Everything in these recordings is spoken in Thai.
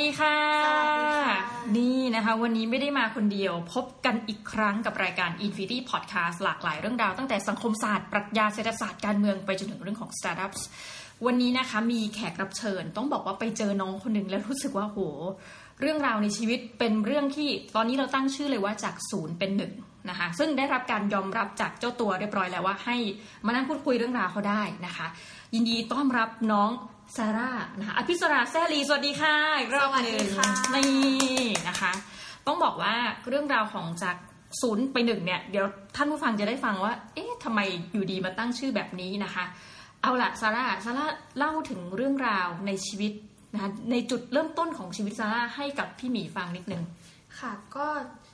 ดีค่ะสวัสดีค่ะ นี่นะคะ วันนี้ไม่ได้มาคนเดียว พบกันอีกครั้งกับรายการ Infinity Podcast หลากหลายเรื่องราวตั้งแต่สังคมศาสตร์ปรัชญาเศรษฐศาสตร์การเมืองไปจนถึงเรื่องของ Startups วันนี้นะคะมีแขกรับเชิญ ต้องบอกว่าไปเจอน้องคนหนึ่งแล้วรู้สึกว่าโห เรื่องราวในชีวิตเป็นเรื่องที่ตอนนี้เราตั้งชื่อเลยว่าจากศูนย์เป็นหนึ่งนะคะซึ่งได้รับการยอมรับจากเจ้าตัวเรียบร้อยแล้วว่าให้มานั่งพูดคุยเรื่องราวเขาได้นะคะ ยินดีต้อนรับน้อง ซาร่านะคะอภิสราแซลีสวัสดีค่ะอีกรอบหนึ่งสวัสดีค่ะนี่นะคะ ต้องบอกว่าเรื่องราวของจากศูนย์ไปหนึ่งเนี่ยเดี๋ยวท่านผู้ฟังจะได้ฟังว่า เอ๊ะทำไมอยู่ดีมาตั้งชื่อแบบนี้นะคะ เอาละซาร่าซาร่าเล่าถึงเรื่องราวในชีวิตนะคะในจุดเริ่มต้นของชีวิตซาร่าให้กับพี่หมีฟังนิดนึงค่ะ ก็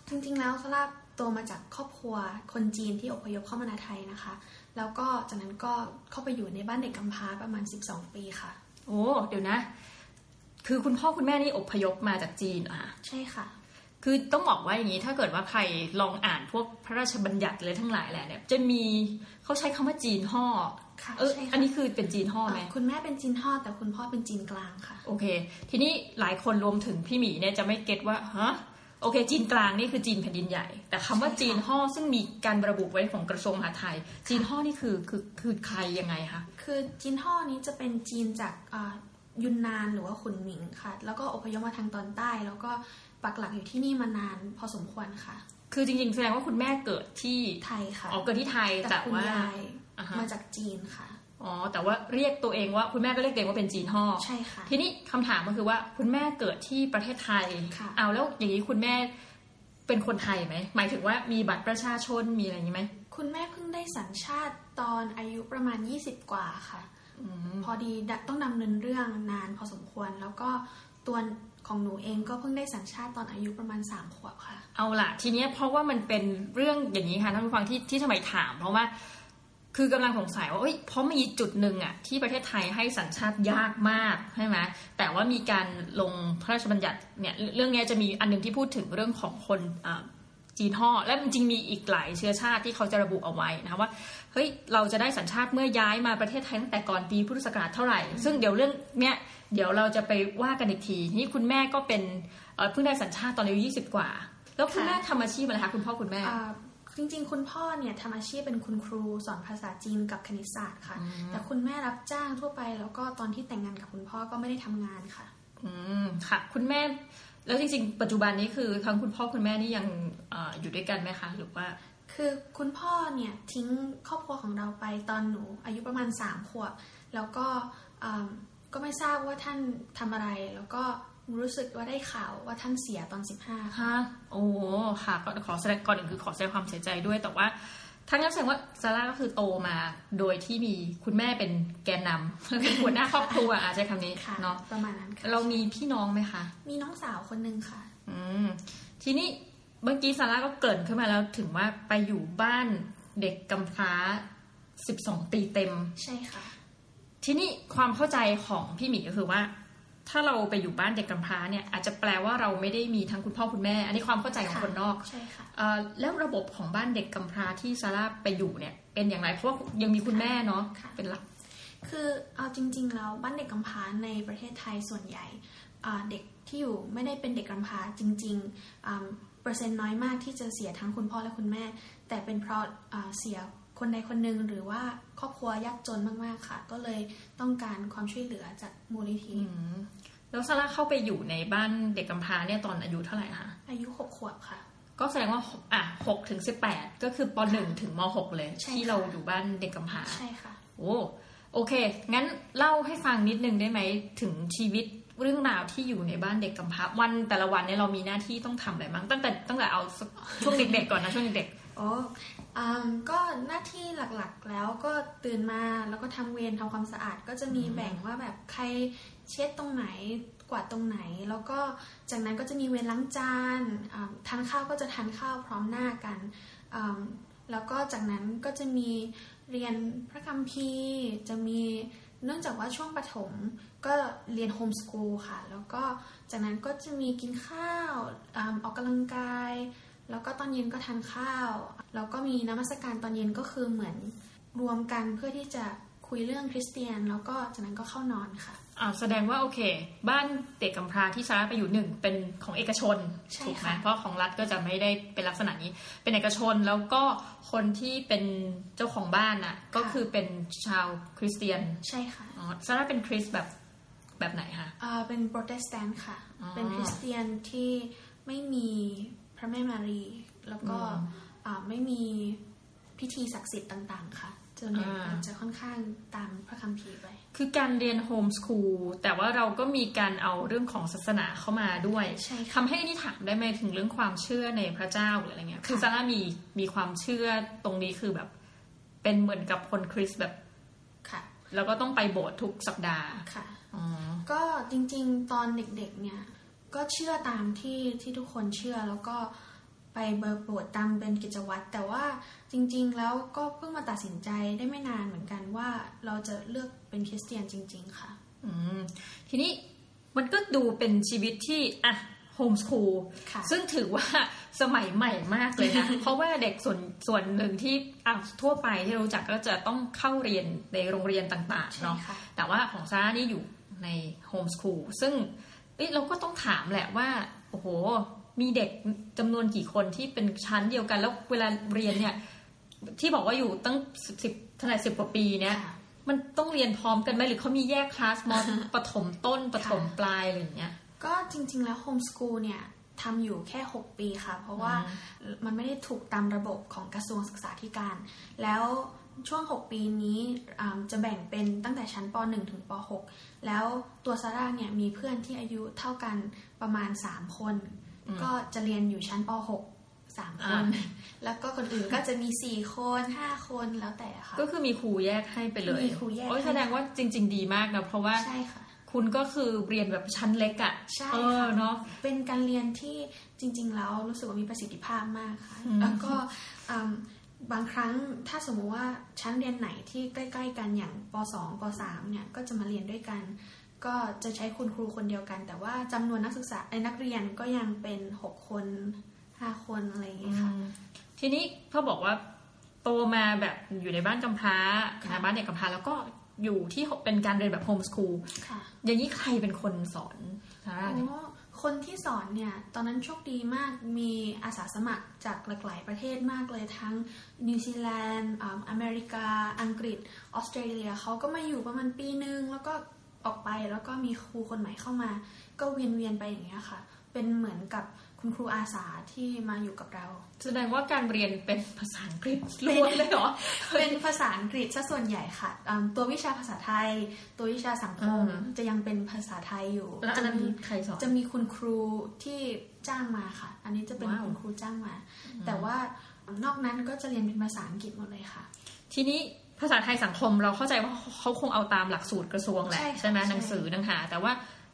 จริงๆแล้วสลาโตมาจากครอบครัวคนจีนที่อพยพเข้ามาในไทยนะคะ แล้วก็จากนั้นก็เข้าไปอยู่ในบ้านเด็กกำพร้าประมาณ 12 ปีค่ะ โอ้เดี๋ยวนะ คือคุณพ่อคุณแม่นี่อพยพมาจากจีนเหรออะใช่ค่ะ คือต้องบอกว่าอย่างนี้ถ้าเกิดว่าใครลองอ่านพวกพระราชบัญญัติเลยทั้งหลายแหละเนี่ยจะมีเขาใช้คำว่าจีนห่อค่ะเออใช่ค่ะอันนี้คือเป็นจีนห่อไหมเอ่อคุณแม่เป็นจีนทอดแต่คุณพ่อเป็นจีนกลางค่ะ โอเค ทีนี้หลายคนรวมถึงพี่หมีเนี่ยจะไม่เก็ตว่าฮะ โอเค จีนกลางนี่คือจีนแผ่นดินใหญ่ แต่คำว่าใช่ค่ะจีนห่อซึ่งมีการระบุไว้ของกระทรวงมหาดไทย จีนห่อนี่คือคือคือใครยังไงคะคือจีนทอดนี้จะเป็นจีนจากอ่ายุนนานหรือว่าขุนหมิงค่ะ แล้วก็อพยพมาทางตอนใต้ แล้วก็ปักหลักอยู่ที่นี่มานานพอสมควรค่ะ คือจริงๆแสดงว่าคุณแม่เกิดที่ไทยค่ะอ๋อเกิดที่ไทยแต่แต่คุณว่ายายอ่าฮะมาจากจีนค่ะ อ๋อ แต่ว่าเรียกตัวเองว่าคุณแม่ก็เรียกตัวเองว่าเป็นจีนห่อใช่ค่ะ ทีนี้คำถามก็คือว่าคุณแม่เกิดที่ประเทศไทยค่ะเอาแล้วอย่างนี้คุณแม่เป็นคนไทยไหม หมายถึงว่ามีบัตรประชาชนมีอะไรอย่างนี้ไหม คุณแม่เพิ่งได้สัญชาติตอนอายุประมาณ 20 กว่าค่ะอืมพอดีดต้องดำเนินเรื่องนานพอสมควรแล้วก็ตัวของหนูเองก็เพิ่งได้สัญชาติตอนอายุประมาณ3ขวบค่ะ เอาล่ะ ทีเนี้ยเพราะว่ามันเป็นเรื่องอย่างนี้ค่ะท่านผู้ฟังที่ที่ทำไมถาม เพราะว่า คือกำลังสงสัยว่าเอ้ยเพราะมีจุดหนึ่งอะที่ประเทศไทยให้สัญชาติยากมากใช่ไหมแต่ว่ามีการลงพระราชบัญญัติเนี่ยเรื่องเนี้ยจะมีอันหนึงที่พูดถึงเรื่องของคนอ่าจีนห่อและจริงๆมีอีกหลายเชื้อชาติที่เขาจะระบุเอาไว้นะคะว่าเฮ้ยเราจะได้สัญชาติเมื่อย้ายมาประเทศไทยตั้งแต่ก่อนปีพุทธศักราชเท่าไหร่ ซึ่งเดี๋ยวเรื่องเนี้ยเดี๋ยวเราจะไปว่ากันอีกทีนี่คุณแม่ก็เป็นเอ่อเพิ่งได้สัญชาติตอนอายุ20กว่า แล้วคุณค่ะแม่ทำอาชีพอะไรคะคุณพ่อคุณแม่อ่า จริง ๆ คุณพ่อเนี่ยทำอาชีพเป็นคุณครูสอนภาษาจีนกับคณิตศาสตร์ค่ะ แต่คุณแม่รับจ้างทั่วไป แล้วก็ตอนที่แต่งงานกับคุณพ่อก็ไม่ได้ทำงานค่ะ อืมค่ะ คุณแม่ แล้วจริง ๆ ปัจจุบันนี้คือทั้งคุณพ่อคุณแม่นี่ยังเอออยู่ด้วยกันไหมคะหรือว่า คือคุณพ่อเนี่ยทิ้งครอบครัวของเราไปตอนหนู อายุประมาณสามขวบแล้วก็อ่าก็ไม่ทราบว่าท่านทำอะไรแล้วก็ รู้สึกว่าได้ข่าวว่าท่านเสียตอน15ค่ะฮะโอ้ค่ะก็ขอแสดงก่อนอื่นคือขอแสดงความเสียใจด้วย แต่ว่าทั้งนั้นแสดงว่าซาร่าก็คือโตมาโดยที่มีคุณแม่เป็นแกนนำเป็นหัวหน้าครอบครัวอาจจะคำนี้ค่ะเนาะประมาณนั้นค่ะเรามีพี่น้องไหมคะ มีน้องสาวคนหนึ่งค่ะ อืมทีนี้เมื่อกี้ซาร่าก็เกริ่นขึ้นมาแล้วถึงว่าไปอยู่บ้านเด็กกำพร้า12ปีเต็ม ใช่ค่ะ ทีนี้ความเข้าใจของพี่หมีก็คือว่า ถ้าเราไปอยู่บ้านเด็กกำพร้าเนี่ยอาจจะแปลว่าเราไม่ได้มีทั้งคุณพ่อคุณแม่ อันนี้ความเข้าใจของค่ะคนนอกใช่ค่ะเอ่อแล้วระบบของบ้านเด็กกำพร้าที่ซาร่าไปอยู่เนี่ยเป็นอย่างไรเพราะว่ายังมีคุณแม่เนาะค่ะเป็นหลักคือเอาจริง ๆ แล้วบ้านเด็กกำพร้าในประเทศไทยส่วนใหญ่อ่าเด็กที่อยู่ไม่ได้เป็นเด็กกำพร้าจริงๆอ่าเปอร์เซ็นต์น้อยมากที่จะเสียทั้งคุณพ่อและคุณแม่ แต่เป็นเพราะอ่าเสีย คนใดคนหนึ่งหรือว่าครอบครัวยากจนมากๆค่ะ ก็เลยต้องการความช่วยเหลือจากมูลนิธิอืมแล้วซาร่าเข้าไปอยู่ในบ้านเด็กกำพร้าเนี่ยตอนอายุเท่าไหร่คะอายุหกขวบค่ะ ก็แสดงว่าอะหกถึงสิบแปดก็คือปหนึ่งถึงมหกเลยใช่ที่ค่ะเราอยู่บ้านเด็กกำพร้าใช่ค่ะโอ้โอเค งั้นเล่าให้ฟังนิดนึงได้ไหมถึงชีวิตเรื่องราวที่อยู่ในบ้านเด็กกำพร้าวันแต่ละวันเนี่ยเรามีหน้าที่ต้องทำอะไรบ้างตั้งแต่ตั้งแต่เอาสักช่วงเด็กๆก่อนนะช่วงเด็กโอ้อืม ก็หน้าที่หลักๆแล้วก็ตื่นมาแล้วก็ทำเวรทำความสะอาด ก็จะมีแบ่งว่าแบบใครเช็ดตรงไหนกวาดตรงไหน แล้วก็จากนั้นก็จะมีเวรล้างจานทานข้าวก็จะทานข้าวพร้อมหน้ากันแล้วก็จากนั้นก็จะมีเรียนพระคัมภีร์จะมีเนื่องจากว่าช่วงประถมก็เรียนโฮมสกูลค่ะ แล้วก็จากนั้นก็จะมีกินข้าวออกกำลังกาย แล้วก็ตอนเย็นก็ทานข้าว แล้วก็มีนมัสการตอนเย็นก็คือเหมือนรวมกันเพื่อที่จะคุยเรื่องคริสเตียน แล้วก็จากนั้นก็เข้านอนค่ะๆอ่าแสดงว่าโอเค บ้านเด็กกำพร้าที่ซาร่าไปอยู่หนึ่งเป็นของเอกชนใช่ถูกไหมค่ะเพราะของรัฐก็จะไม่ได้เป็นลักษณะนี้ เป็นเอกชนแล้วก็คนที่เป็นเจ้าของบ้านน่ะ ก็คือเป็นชาวคริสเตียนใช่ค่ะอ๋อซาร่าเป็นคริสแบบแบบไหนคะอ่าเป็นโปรเตสแตนต์ค่ะอ๋อเป็นคริสเตียนที่ไม่มีพระแม่มารี แล้วก็อืมอ่า ไม่มีพิธีศักดิ์สิทธิ์ต่าง ๆ ค่ะส่วนใหญ่อ่าอาจจะค่อนข้างตามพระคัมภีร์ไป คือการเรียนโฮมสคูลแต่ว่าเราก็มีการเอาเรื่องของศาสนาเข้ามาด้วยใช่ค่ะทำให้นี่ถามได้ไหมถึงเรื่องความเชื่อในพระเจ้าหรืออะไรเงี้ย คือซาร่ามีมีความเชื่อตรงนี้คือแบบ เป็นเหมือนกับคนคริสต์แบบค่ะ แล้วก็ต้องไปโบสถ์ทุกสัปดาห์ค่ะอ๋อก็จริง ๆ ตอนเด็ก ๆ เนี่ย ก็เชื่อตามที่ที่ทุกคนเชื่อแล้วก็ ไปเบอร์โบสถ์ตามเป็นกิจวัตรแต่ว่าจริง ๆ แล้วก็เพิ่งมาตัดสินใจได้ไม่นานเหมือนกันว่าเราจะเลือกเป็นคริสเตียนจริง ๆ ค่ะ อืมทีนี้มันก็ดูเป็นชีวิตที่อะโฮมสคูลค่ะซึ่งถือว่าสมัยใหม่มากเลยนะ เพราะว่าเด็กส่วนส่วนหนึ่งที่อะทั่วไปที่เรารู้จักก็จะต้องเข้าเรียนในโรงเรียนต่างๆใช่เนาะค่ะแต่ว่าของซาร่านี่อยู่ในโฮมสคูลซึ่งเอ้ยเราก็ต้องถามแหละว่า โอ้โห มีเด็กจำนวนกี่คนที่เป็นชั้นเดียวกัน แล้วเวลาเรียนเนี่ย ที่บอกว่าอยู่ตั้งสิบสิบเท่าไหร่สิบกว่าปีเนี่ยค่ะมันต้องเรียนพร้อมกันไหมหรือเขามีแยกคลาสมอปฐมต้นปฐมปลายอะไรอย่างเงี้ยก็จริง ๆ แล้วโฮมสกูลเนี่ยทำอยู่แค่ 6 ปีค่ะ เพราะว่ามันไม่ได้ถูกตามระบบของกระทรวงศึกษาธิการ แล้วช่วง 6 ปีนี้อ่าจะแบ่งเป็นตั้งแต่ชั้นป .1 ถึงป .6 แล้วตัวซาร่าเนี่ยมีเพื่อนที่อายุเท่ากันประมาณ 3 คน ก็จะเรียนอยู่ชั้นป .6 สามคน แล้วก็คนอื่นก็จะมี4คน5คนแล้วแต่ค่ะ ก็คือมีครูแยกให้ไปเลยมีครูแยกโอ้ยให้แสดงว่าจริง ๆ ดีมากนะเพราะว่าใช่ค่ะ คุณก็คือเรียนแบบชั้นเล็กอะใช่เออค่ะเนาะเป็นการเรียนที่จริง ๆ แล้วรู้สึกว่ามีประสิทธิภาพมากค่ะอืมแล้วก็อืมบางครั้งถ้าสมมุติว่าชั้นเรียนไหนที่ใกล้ ๆ กันอย่างป .2 ป .3 เนี่ยก็จะมาเรียนด้วยกัน ก็จะใช้คุณครูคนเดียวกัน แต่ว่าจำนวนนักศึกษาไอ้นักเรียนก็ยังเป็น6คน5คนอะไรอย่างเงี้ยค่ะอืมทีนี้เขาบอกว่าโตมาแบบอยู่ในบ้านกำพร้าค่ะนะบ้านเด็กกำพร้าแล้วก็อยู่ที่เป็นการเรียนแบบโฮมสคูลค่ะอย่างนี้ใครเป็นคนสอนซาร่าเนี่ยอ๋อคนที่สอนเนี่ย ตอนนั้นโชคดีมากมีอาสาสมัครจากหลากหลายประเทศมากเลยทั้งนิวซีแลนด์อ่าอเมริกา อังกฤษ ออสเตรเลียเขาก็มาอยู่ประมาณปีนึง แล้วก็ ออกไปแล้วก็มีครูคนใหม่เข้ามา ก็เวียนเวียนๆไปอย่างเงี้ยค่ะ เป็นเหมือนกับคุณครูอาสาที่มาอยู่กับเรา แสดงว่าการเรียนเป็นภาษาอังกฤษล้วนเลยเหรอ เป็นภาษาอังกฤษซะส่วนใหญ่ค่ะอ่าตัววิชาภาษาไทย ตัววิชาสังคมอืมจะยังเป็นภาษาไทยอยู่แล้วอันนั้นจะมีใครสอนจะมีคุณครูที่จ้างมาค่ะ อันนี้จะเป็นว้าวคุณครูจ้างมา แต่ว่านอกนั้นก็จะเรียนเป็นภาษาอังกฤษหมดเลยค่ะ ทีนี้ ภาษาไทยสังคมเราเข้าใจว่าเขาคงเอาตามหลักสูตรกระทรวงแหละใช่ค่ะใช่ไหมใช่หนังสือหนังหา แต่ว่า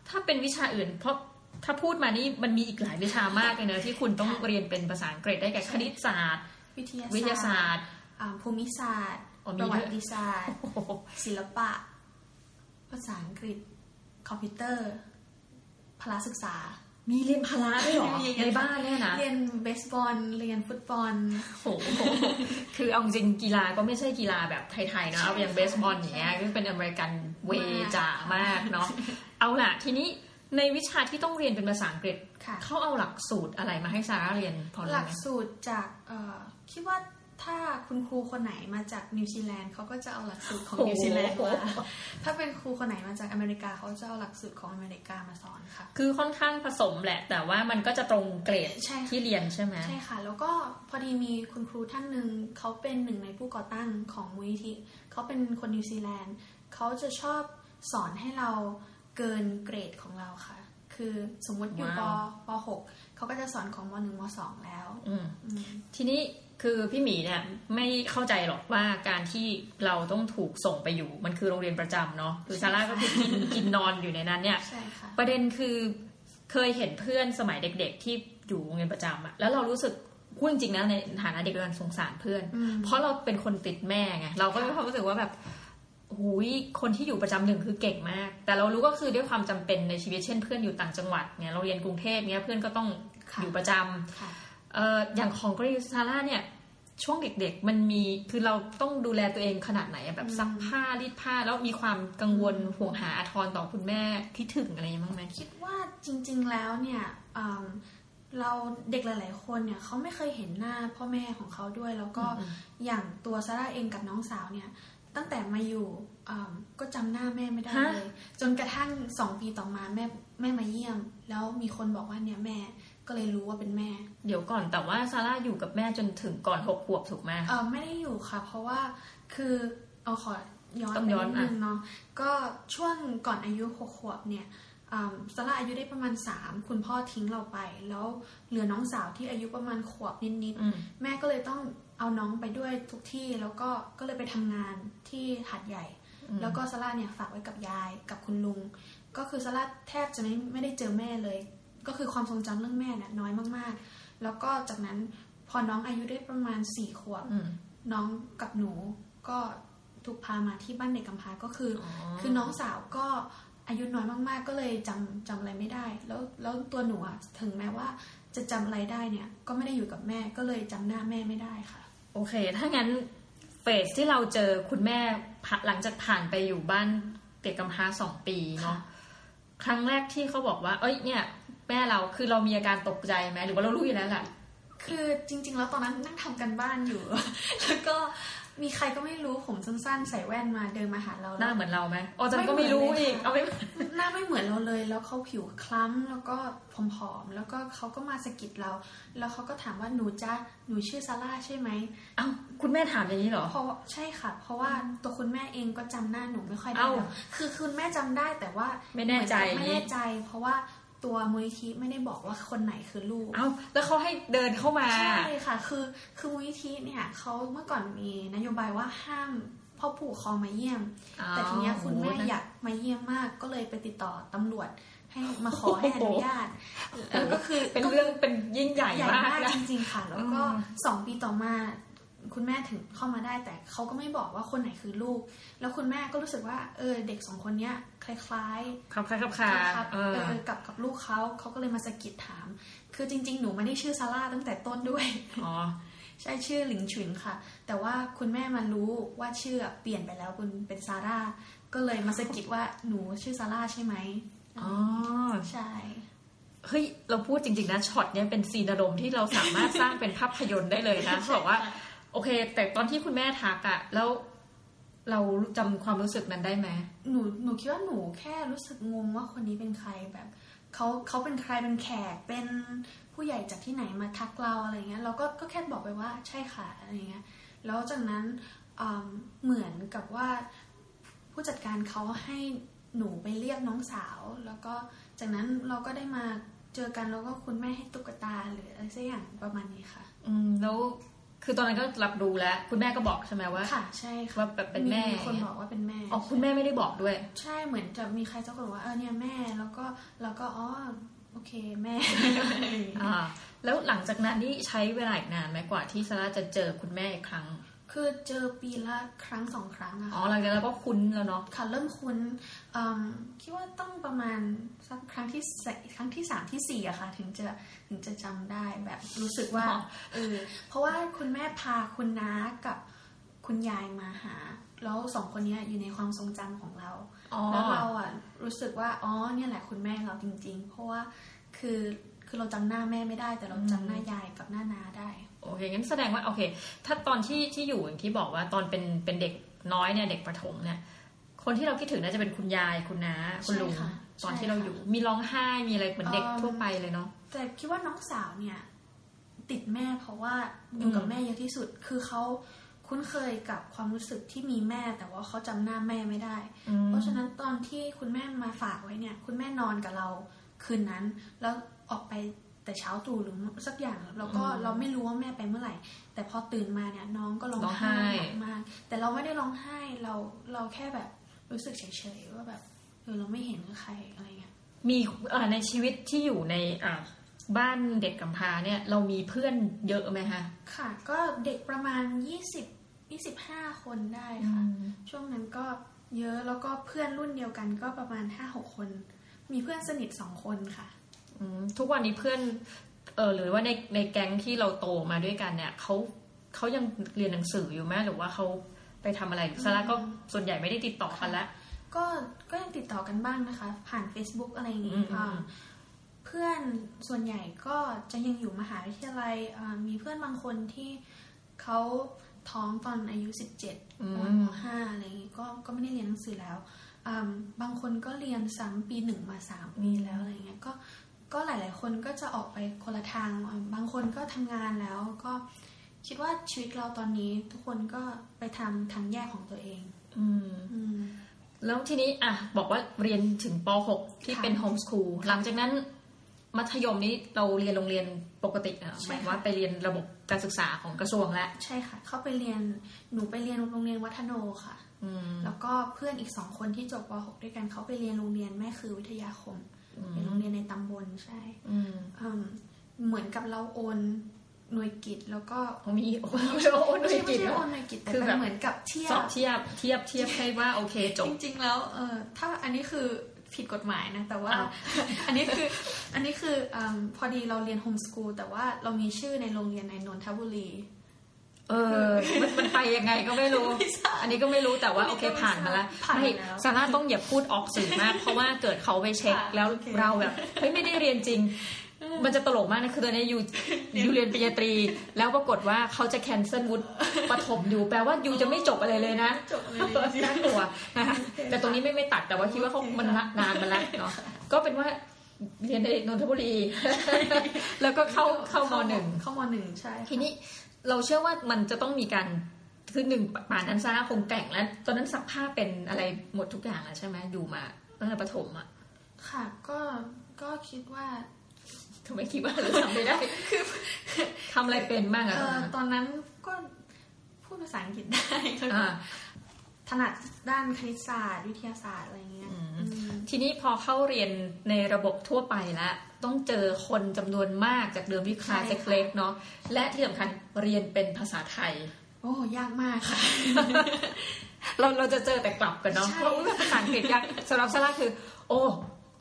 ถ้าเป็นวิชาอื่น เพราะถ้าพูดมานี่มันมีอีกหลายวิชามากเลยนะที่คุณต้องเรียนเป็นภาษาอังกฤษได้แก่คณิตศาสตร์ วิทยาวิทยาศาสตร์อ่าภูมิศาสตร์อ๋อมีประด้วยวัติศาสตร์โอ้โหศิลปะ ภาษาอังกฤษ คอมพิวเตอร์พละศึกษา มีเรียนพละด้วยเหรอมีในบ้านเนี่ยนะเรียนเบสบอลเรียนฟุตบอลโอ้โหคือเอาจริงกีฬาก็ไม่ใช่กีฬาแบบไทยๆนะใช่เอาอย่างค่ะเบสบอลอย่างเงี้ยก็เป็นอเมริกัน way มากจ๋ามากเนาะเอาล่ะทีนี้ในวิชาที่ต้องเรียนเป็นภาษาอังกฤษค่ะเขาเอาหลักสูตรอะไรมาให้ซาร่าเรียนพอหรู้ลักไหมสูตรจากเอ่อคิดว่า ถ้าคุณครูคนไหนมาจากนิวซีแลนด์เขาก็จะเอาหลักสูตรของนิวซีแลนด์มาถ้าเป็นครูคนไหนมาจากอเมริกาเขาจะเอาหลักสูตรของอเมริกามาสอนค่ะ คือค่อนข้างผสมแหละ แต่ว่ามันก็จะตรงเกรดใช่ค่ะที่เรียนใช่ไหมใช่ค่ะ แล้วก็พอดีมีคุณครูท่านหนึ่งเขาเป็นหนึ่งในผู้ก่อตั้งของมูลนิธิเขาเป็นคนนิวซีแลนด์เขาจะชอบสอนให้เราเกินเกรดของเราค่ะ คือสมมติอยู่ปว้าวป .6 เขาก็จะสอนของม .1 ม .2 แล้วอืมอืมทีนี้ คือพี่หมีเนี่ยไม่เข้าใจหรอกว่าการที่เราต้องถูกส่งไปอยู่มันคือโรงเรียนประจำเนาะคือซาร่าก็คือกินกินนอนอยู่ในนั้นเนี่ยใช่ค่ะประเด็นคือเคยเห็นเพื่อนสมัยเด็ก ๆ ที่อยู่โรงเรียนประจำอะแล้วเรารู้สึกพูดจริงๆนะในฐานะเด็กเราสงสารเพื่อนอืมเพราะเราเป็นคนติดแม่ไงเราก็ค่ะมีความรู้สึกว่าแบบหูยคนที่อยู่ประจำหนึ่งคือเก่งมาก แต่เรารู้ก็คือด้วยความจำเป็นในชีวิตเช่นเพื่อนอยู่ต่างจังหวัดเนี่ยเราเรียนกรุงเทพเนี่ยเพื่อนก็ต้องค่ะอยู่ประจำค่ะเอ่ออย่างของกรีซาร่าเนี่ยช่วงเด็กๆ มันมีคือเราต้องดูแลตัวเองขนาดไหนอะแบบซักผ้ารีดผ้าแล้วมีความกังวลห่วงหาอาทรต่อคุณแม่คิดถึงอะไรอย่างงี้บ้างไหมคิดว่าจริง ๆแล้วเนี่ยอืมเราเด็กหลาย ๆ คนเนี่ยเขาไม่เคยเห็นหน้าพ่อแม่ของเขาด้วย แล้วก็อย่างตัวซาร่าเองกับน้องสาวเนี่ยตั้งแต่มาอยู่อืมก็จำหน้าแม่ไม่ได้เลยจนกระทั่งสองปีต่อมาแม่แม่มาเยี่ยม แล้วมีคนบอกว่าเนี่ยแม่ ก็เลยรู้ว่าเป็นแม่ เดี๋ยวก่อนแต่ว่าซาร่าอยู่กับแม่จนถึงก่อนหกขวบถูกไหมเออไม่ได้อยู่ค่ะ เพราะว่าคือเอาขอย้อนต้องไปย้อนนิดนึงอะเนาะก็ช่วงก่อนอายุหกขวบเนี่ยอืมซาร่าอายุได้ประมาณสามคุณพ่อทิ้งเราไป แล้วเหลือน้องสาวที่อายุประมาณขวบนิดอืมๆแม่ก็เลยต้องเอาน้องไปด้วยทุกที่แล้วก็ก็เลยไปทำงานที่หัดใหญ่ แล้วก็ซาร่าเนี่ยฝากไว้กับยายกับคุณลุง ก็คือซาร่าแทบจะไม่ไม่ได้เจอแม่เลย ก็คือความทรงจำเรื่องแม่เนี่ยน้อยมากๆ แล้วก็จากนั้นพอน้องอายุได้ประมาณสี่ขวบอืมน้องกับหนูก็ถูกพามาที่บ้านเด็กกำพร้าก็คือออคือน้องสาวก็อายุน้อยมากๆ ก็เลยจำจำอะไรไม่ได้ แล้วแล้วตัวหนูอะถึงแม้ว่าจะจำอะไรได้เนี่ย ก็ไม่ได้อยู่กับแม่ก็เลยจำหน้าแม่ไม่ได้ค่ะ โอเค ถ้างั้นเฟสที่เราเจอคุณแม่ผ่าหลังจากผ่านไปอยู่บ้านเด็กกำพร้าสองปีเนาะครั้งแรกที่เขาบอกว่า เอ้ยเนี่ย แม่เราคือเรามีอาการตกใจไหมหรือว่าเรารู้อยู่แล้วแหละคือจริง ๆ แล้วตอนนั้นนั่งทำกันบ้านอยู่ แล้วก็มีใครก็ไม่รู้ผมสั้นๆใส่แว่นมาเดินมาหาเราหแล้น้าวเหมือนเราไหมอ๋อจันก็ไม่รู้อีกเอาไม่หน้าไม่เหมือนเราเลย แล้วเขาผิวคล้ำแล้วก็ผอมๆแล้วก็เขาก็มาสะกิดเรา แล้วเขาก็ถามว่าหนูจ้าหนูชื่อซาร่าใช่ไหมเอ้าคุณแม่ถามอย่างนี้เหรอเพราะใช่ค่ะ เพราะว่าตัวคุณแม่เองก็จำหน้าหนูไม่ค่อยได้เอ้าแล้วคือคุณแม่จำได้แต่ว่าไม่แน่ใจไม่แน่ใจ เพราะว่า ตัวมูลนิธิไม่ได้บอกว่าคนไหนคือลูก เอ้าแล้วเขาให้เดินเข้ามา ใช่ค่ะ คือคือมูลนิธิเนี่ยเขาเมื่อก่อนมีนโยบายว่าห้ามพ่อผู้ปกครองมาเยี่ยม แต่ทีเนี้ยคุณแม่อยากมาเยี่ยมมากก็เลยไปติดต่อตำรวจให้มาขอให้อนุญาตแล้วก็คือเป็นเรื่องเป็นยิ่งใหญ่ใหญ่มากมากนะจริงๆค่ะ แล้วก็อืมสองปีต่อมาคุณแม่ถึงเข้ามาได้แต่เขาก็ไม่บอกว่าคนไหนคือลูก แล้วคุณแม่ก็รู้สึกว่าเออเด็กสองคนเนี้ย คล้ายๆครับครับครับคคารับเออเออกับกับลูกเขาเขาก็เลยมาสะกิดถาม คือจริง ๆ หนูไม่ได้ชื่อซาร่าตั้งแต่ต้นด้วยอ๋อใช่ชื่อหลิงฉุนค่ะ แต่ว่าคุณแม่มารู้ว่าชื่อเปลี่ยนไปแล้วคุณเป็นซาร่าก็เลยมาสะกิดว่าหนูชื่อซาร่าใช่ไหมอ๋อใช่เฮ้ยเราพูดจริง ๆนะช็อตเนี้ยเป็นซีนอารมณ์ที่เราสามารถสร้างเป็นภาพยนตร์ได้เลยนะเขาบอกว่า โอเค แต่ตอนที่คุณแม่ทักอะแล้ว เราจำความรู้สึกนั้นได้ไหมหนูหนูคิดว่าหนูแค่รู้สึกงงว่าคนนี้เป็นใครแบบเขาเขาเป็นใครเป็นแขกเป็นผู้ใหญ่จากที่ไหนมาทักเราอะไรเงี้ยเราก็ก็แค่บอกไปว่าใช่ค่ะอะไรเงี้ยแล้วจากนั้นอืมเหมือนกับว่าผู้จัดการเขาให้หนูไปเรียกน้องสาว แล้วก็จากนั้นเราก็ได้มาเจอกันแล้วก็คุณแม่ให้ตุ๊กตาหรืออะไรสักอย่างประมาณนี้ค่ะ อืมแล้ว คือตอนนั้นก็รับรู้แล้ว คุณแม่ก็บอกใช่ไหมว่าค่ะ ใช่ค่ะว่าแบบเป็นแม่มีคนบอกว่าเป็นแม่อ๋อคุณแม่ไม่ได้บอกด้วย ใช่เหมือนจะมีใครสักคนบอกว่าเออเนี่ยแม่แล้วก็แล้วก็อ๋อโอเคแม่อ่าแล้วหลังจากนั้นนี่ใช้เวลาอีกนานไหมกว่าที่ซาร่าจะเจอคุณแม่อีกครั้ง คือเจอปีละครั้งสองครั้งอะอ๋อค่ะหลังจากนั้นก็คุ้นแล้วเนาะค่ะเริ่มคุ้นอืม คิดว่าต้องประมาณสักครั้งที่สครั้งที่สามที่สี่อะค่ะ ถึงจะถึงจะจำได้แบบรู้สึกว่าอ๋อเออเพราะว่าคุณแม่พาคุณน้ากับคุณยายมาหา แล้วสองคนเนี้ยอยู่ในความทรงจำของเราอ๋อแล้วเราอะรู้สึกว่าอ๋อเนี่ยแหละคุณแม่เราจริง ๆ เพราะว่าคือคือเราจำหน้าแม่ไม่ได้ แต่เราจำหน้ายายกับหน้านาได้โอเคงั้นแสดงว่าโอเค ถ้าตอนที่ที่อยู่อย่างที่บอกว่าตอนเป็นเป็นเด็กน้อยเนี่ยเด็กประถมเนี่ย คนที่เราคิดถึงน่าจะเป็นคุณยายคุณน้าคุณลุงใช่ค่ะตอนใช่ที่เราค่ะอยู่ มีร้องไห้มีอะไรเหมือนเด็กเอิ่มทั่วไปเลยเนาะแต่คิดว่าน้องสาวเนี่ย ติดแม่เพราะว่าอยู่กับอืมแม่เยอะที่สุดคือเขาคุ้นเคยกับความรู้สึกที่มีแม่ แต่ว่าเขาจำหน้าแม่ไม่ได้อืมเพราะฉะนั้นตอนที่คุณแม่มาฝากไว้เนี่ย คุณแม่นอนกับเราคืนนั้น แล้วออกไปแต่เช้าตรู่หรือสักอย่างแล้วก็อืมเราไม่รู้ว่าแม่ไปเมื่อไหร่ แต่พอตื่นมาเนี่ยน้องก็ร้องร้องไห้ไห้หนักมาก แต่เราไม่ได้ร้องไห้เราเราแค่แบบ รู้สึกเฉยๆว่าแบบเออเราไม่เห็นใครอะไรเงี้ยมีเอ่อในชีวิตที่อยู่ในอ่าบ้านเด็กกำพร้าเนี่ยเรามีเพื่อนเยอะไหมคะค่ะ ก็เด็กประมาณยี่สิบยี่สิบห้าคนได้ค่ะ ช่วงนั้นก็เยอะแล้วก็เพื่อนรุ่นเดียวกันก็ประมาณห้าหกคน มีเพื่อนสนิทสองคนค่ะอืมทุกวันนี้เพื่อน เออหรือว่าในในแก๊งที่เราโตมาด้วยกันเนี่ยเขาเขายังเรียนหนังสืออยู่ไหมหรือว่าเขาไป ทำอะไรซาร่าก็ส่วนใหญ่ไม่ได้ติดต่อกันแล้วก็ก็ยังติดต่อกันบ้างนะคะ ผ่าน Facebook อะไรอย่างอืงี้มอืมอ่าเพื่อนส่วนใหญ่ก็จะยังอยู่มหาวิทยาลัยอ่ามีเพื่อนบางคนที่เขาท้องตอนอายุ17อืมประมาณมห้าอะไรอย่างงี้ก็ก็ไม่ได้เรียนหนังสือแล้วอ่าบางคนก็เรียนซ้ำปีหนึ่งมาสามปีแล้วอะไรเงี้ยก็ก็หลาย ๆ คนก็จะออกไปคนละทางอ่าบางคนก็ทำงานแล้วก็ คิดว่าชีวิตเราตอนนี้ทุกคนก็ไปทำทางแยกของตัวเอง อืมอืมแล้วทีนี้อะบอกว่าเรียนถึงป .6 ที่ค่ะเป็น home school หลังจากนั้น มัธยมนี้เราเรียนโรงเรียนปกติอะใช่หมายค่ะว่าไปเรียนระบบการศึกษาของกระทรวงแล้วใช่ค่ะ เข้าไปเรียนหนูไปเรียนโรงเรียนวัฒโนค่ะอืมแล้วก็เพื่อนอีกสองคนที่จบป .6 ด้วยกันเขาไปเรียนโรงเรียนแม่คือวิทยาคมอืมเป็นโรงเรียนในตำบลใช่อืมอืมเหมือนกับเราโอน หน่วยกิตแล้วก็มีโอ้โหหน่วยกิตเหรอ โอนหน่วยกิตคือแบบเหมือนกับเทียสอบเทียบเทียบเทียบให้ว่าโอเคจบจริง ๆ แล้วเออถ้าอันนี้คือผิดกฎหมายนะ แต่ว่าอันนี้คืออันนี้คืออพอดีเราเรียนโฮมสกูลแต่ว่าเรามีชื่อในโรงเรียนในนนทบุรีเออมันมันไปยังไงก็ไม่รู้ อันนี้ก็ไม่รู้แต่ว่าโอเคผ่านมาแล้วผ่านมาไม่แล้วซาร่าต้องอย่าพูดออกสื่อมาก เพราะว่าเกิดเขาไปเช็คแล้วเราแบบเฮ้ยไม่ได้เรียนจริง มันจะตลกมากนะคือตอนนี้ยูยูเรียนปริญญาตรี แล้วปรากฏว่าเขาจะแคนเซิลวุฒิปฐมอยู่แปลว่ายูจะไม่จบอะไรเลยนะจบเลยน่ากลัวนะคะแต่ตรงนี้ไม่ไม่ตัดแต่ว่าคิดว่าเขามันนานมาแล้วเนาะก็เป็นว่าเรียนในนนทบุรี แล้วก็เข้าเข้ามหนึ่งเข้ามหนึ่งใช่ค่ะทีนี้เราเชื่อว่ามันจะต้องมีการคือหนึ่งป่านนั้นซาร่าคงแต่งแล้ว ตอนนั้นซักผ้าเป็นอะไรหมดทุกอย่างแล้วใช่ไหมอยู่มาตั้งแต่ประถมอะค่ะก็ก็คิดว่า ทำไมคิดว่าเราทำไม่ได้ คือทำอะไรเป็นบ้างเออะอตอนนั้นก็พูดภาษาอังกฤษได้แล้วก็อ่าถนัดด้านคณิตศาสตร์ วิทยาศาสตร์อะไรเงี้ยอืมอืมทีนี้พอเข้าเรียนในระบบทั่วไปแล้วต้องเจอคนจำนวนมากจากเดิมที่คลาสใช่ค่ะเล็กๆเนาะและที่สำคัญเรียนเป็นภาษาไทย โอ้ยากมากค่ะ เราเราจะเจอแต่กลับกันเนาะใช่เพราะว่าภาษาอังกฤษยากสำหรับซาร่าคือ โอ้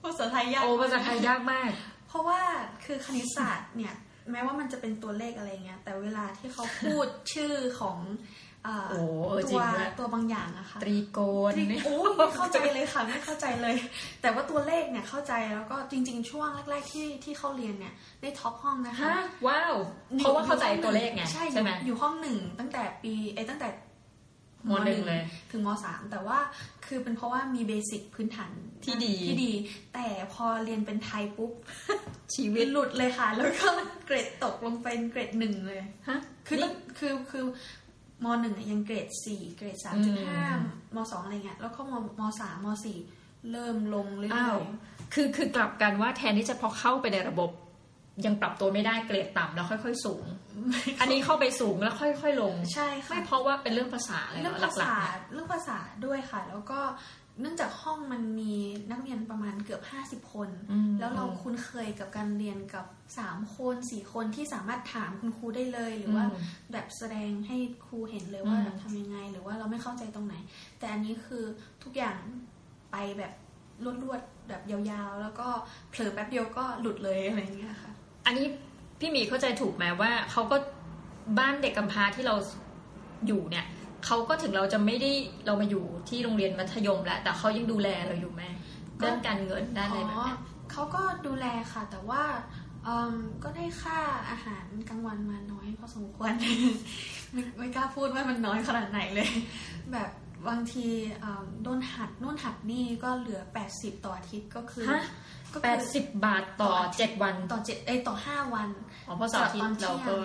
ภาษาไทยยากโอ้ภาษาไทยยากมาก เพราะว่าคือคณิตศาสตร์เนี่ยแม้ว่ามันจะเป็นตัวเลขอะไรเงี้ยแต่เวลาที่เขาพูดชื่อของเอ่อโอ้เออจริตังวด้วยตัวบางอย่างอะค่ะตรีโกณอย่างเงี้ยโอ้ยไม่เข้าใจเลยค่ะไม่เข้าใจเลย แต่ว่าตัวเลขเนี่ยเข้าใจแล้วก็จริง ๆ ช่วงแรกๆที่ที่เข้าเรียนเนี่ยได้ top ห้องนะคะฮะว้าวเพราะว่าเข้าใจตัวเลขไงใช่ใช่ไหมอยู่อยู่ห้องหนึ่งตั้งแต่ปีเอยตั้งแต่ มหนึ่งเลยถึงมสามแต่ว่าคือเป็นเพราะว่ามี basic พื้นฐานที่ดีที่ดี แต่พอเรียนเป็นไทยปุ๊บ ชีวิตหลุดเลยค่ะ แล้วก็เกรดตกลงเป็นเกรดหนึ่งเลยฮะคือต้นี่องคือคือมหนึ่งอะยังเกรดสี่เกรดสามอืจุดมห้ามสองอะไรเงี้ยแล้วก็มมสามมสี่เริ่มลงเรื่อ้าอวยคือคือกลับกันว่าแทนที่จะพอเข้าไปในระบบ ยังปรับตัวไม่ได้เกรดต่ำแล้วค่อย ๆ สูง อันนี้เข้าไปสูงแล้วค่อย ๆ ลงๆใช่ค่ะไม่เพราะว่าเป็นเรื่องภาษาเลยเรื่องเนาะภาหลักษาๆเนี่ยเรื่องภาษาด้วยค่ะ แล้วก็เนื่องจากห้องมันมีนักเรียนประมาณเกือบ 50 คนอืม แล้วเราคุ้นเคยกับการเรียนกับ 3 คน 4 คนที่สามารถถามคุณครูได้เลย หรือว่าอืมแบบแสดงให้ครูเห็นเลยว่าอืมทำยังไง หรือว่าเราไม่เข้าใจตรงไหน แต่อันนี้คือทุกอย่างไปแบบรวดๆแบบยาวๆ แล้วก็เผลอแป๊บเดียวก็หลุดเลยอะไรอย่างเงี้ยค่ะ อันนี้พี่หมีเข้าใจถูกไหมว่าเขาก็บ้านเด็กกำพร้าที่เราอยู่เนี่ยเขาก็ถึงเราจะไม่ได้เรามาอยู่ที่โรงเรียนมัธยมแล้ว แต่เขายังดูแลเราอยู่ไหมก็ด้านการเงินด้านอะไรแบบอ๋อเนี้ยเขาก็ดูแลค่ะ แต่ว่าเอิ่มก็ได้ค่าอาหารกลางวันมาน้อยพอสมควรไม่ไม่กล้าพูดว่ามันน้อยขนาดไหนเลย แบบบางทีเอิ่มโดนหัดนู่นหัดนี่ก็เหลือ 80 ต่ออาทิตย์ก็คือ ฮะก็แปคือดสิบบาทต่อเจ็ดวันต่อเจ็ดเอ้ยต่อห้าวันอ๋อเพราะเสาร์อาทิตย์เราก็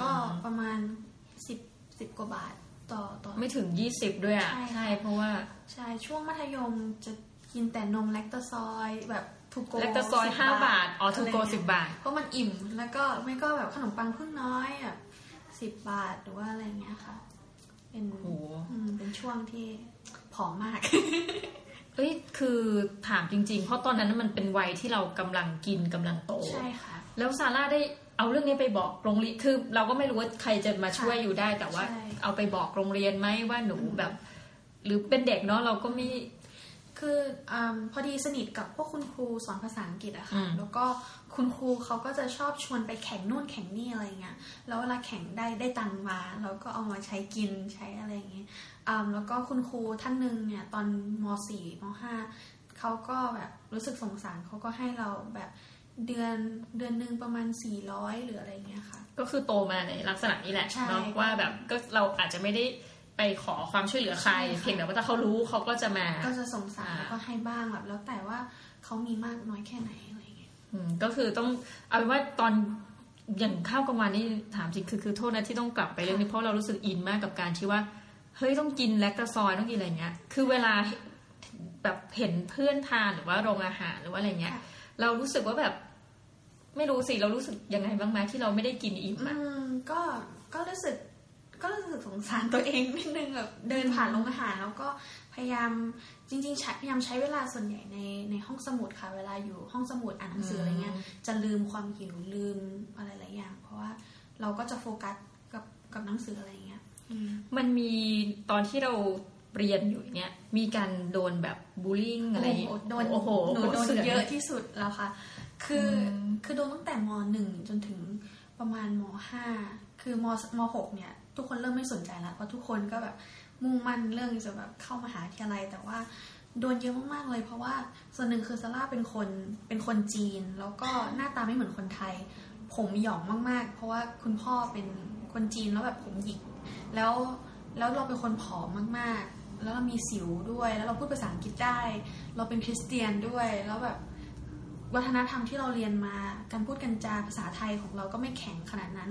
ก็อืมประมาณสิบสิบกว่าบาทต่อต่อ ไม่ถึงยี่สิบด้วยอะ ใช่ ใช่ เพราะว่าใช่ช่วงมัธยมจะกินแต่นมแลคโตซอยด์แบบทูโกเล็กตะซอยห้าบาท อ๋อทูโกะไรเงี้ยสิบบาท เพราะมันอิ่มแล้วก็ไม่ก็แบบขนมปังพึ่งน้อยแบบสิบบาทหรือว่าอะไรเงี้ยค่ะ เป็นโอ้โห อืมเป็นช่วงที่ผอมมาก เอ้ยคือถามจริง ๆ เพราะตอนนั้นมันเป็นวัยที่เรากำลังกินกำลังโตใช่ค่ะ แล้วซาร่าได้เอาเรื่องนี้ไปบอกโรงเรียนคือ เราก็ไม่รู้ว่าใครจะมาช่วยค่ะอยู่ได้ แต่ว่าใช่เอาไปบอกโรงเรียนไหมว่าหนูแบบ หรือเป็นเด็กเนาะเราก็ไม่คืออาพอดีสนิทกับพวกคุณครูสอนภาษาอังกฤษอะอืค่ะมแล้วก็คุณครูเขาก็จะชอบชวนไปแข่งนู่นแข่งนี่อะไรเงี้ย แล้วเวลาแข่งได้ได้ตังค์มาเราก็เอามาใช้กินใช้อะไรอย่างเงี้ยอ่า แล้วก็คุณครูท่านหนึ่งเนี่ยตอนม .4 ม .5 เขาก็แบบรู้สึกสงสารเขาก็ให้เราแบบเดือนเดือนหนึ่งประมาณ 400 หรืออะไรเงี้ยค่ะ ก็คือโตมาในลักษณะนี้แหละใช่เนาะว่าแบบก็เราอาจจะไม่ได้ไปขอความช่วยเหลือใครใช่ค่ะเพียงแต่ว่าถ้าเขารู้เขาก็จะมา ก็จะสงสารอ่าแล้วก็ให้บ้างแบบแล้วแต่ว่าเขามีมากน้อยแค่ไหนอะไรเงี้ยอืมก็คือต้องเอาเป็นว่าตอนอย่างข้าวกลางวันนี่ถามจริงคือคือโทษนะที่ต้องกลับไปเรื่องนี้เพราะเรารู้สึกอินมากกับการที่ว่า เฮ้ยต้องกินแลคตาซอยต้องกินอะไรเงี้ย คือเวลาแบบเห็นเพื่อนทานหรือว่าโรงอาหารหรือว่าอะไรเงี้ยค่ะเรารู้สึกว่าแบบ ไม่รู้สิเรารู้สึกยังไงบ้างไหมที่เราไม่ได้กินอิ่มอือะมก็ก็รู้สึก ก็รู้สึกสงสารตัวเองนิดนึงแบบเดินผ่านโรงอาหารแล้วก็พยายามจริงๆใช้พยายามใช้เวลาส่วนใหญ่ในในห้องสมุดค่ะ เวลาอยู่ห้องสมุดอ่านหนังสืออะไรเงี้ยจะลืมความหิวลืมอะไรหลายอย่าง เพราะว่าเราก็จะโฟกัสกับกับหนังสืออะไรเงี้ยอื มมันมีตอนที่เราเรียนอยู่เนี้ยมีการโดนแบบบูลลี่อะไรโอ้โหโดนโอ้โหหนูโดนสืเยอะที่สุดแล้วค่ะ คืออมคือโดนตั้งแต่มหนึ่งจนถึงประมาณมห้าคือมมหกเนี่ย ทุกคนเริ่มไม่สนใจแล้วเพราะทุกคนก็แบบมุ่งมั่นเรื่องจะแบบเข้ามหาวิทยาลัย แต่ว่าโดนเยอะมากๆเลย เพราะว่าส่วนหนึ่งคือซาร่าเป็นคนเป็นคนจีน แล้วก็หน้าตาไม่เหมือนคนไทย ผมหย่องมากๆ เพราะว่าคุณพ่อเป็นคนจีนแล้วแบบผมหยิก แล้วแล้วเราเป็นคนผอมมากๆ แล้วเรามีสิวด้วย แล้วเราพูดภาษาอังกฤษได้ เราเป็นคริสเตียนด้วย แล้วแบบวัฒนธรรมที่เราเรียนมา การพูดกันจาภาษาไทยของเราก็ไม่แข็งขนาดนั้น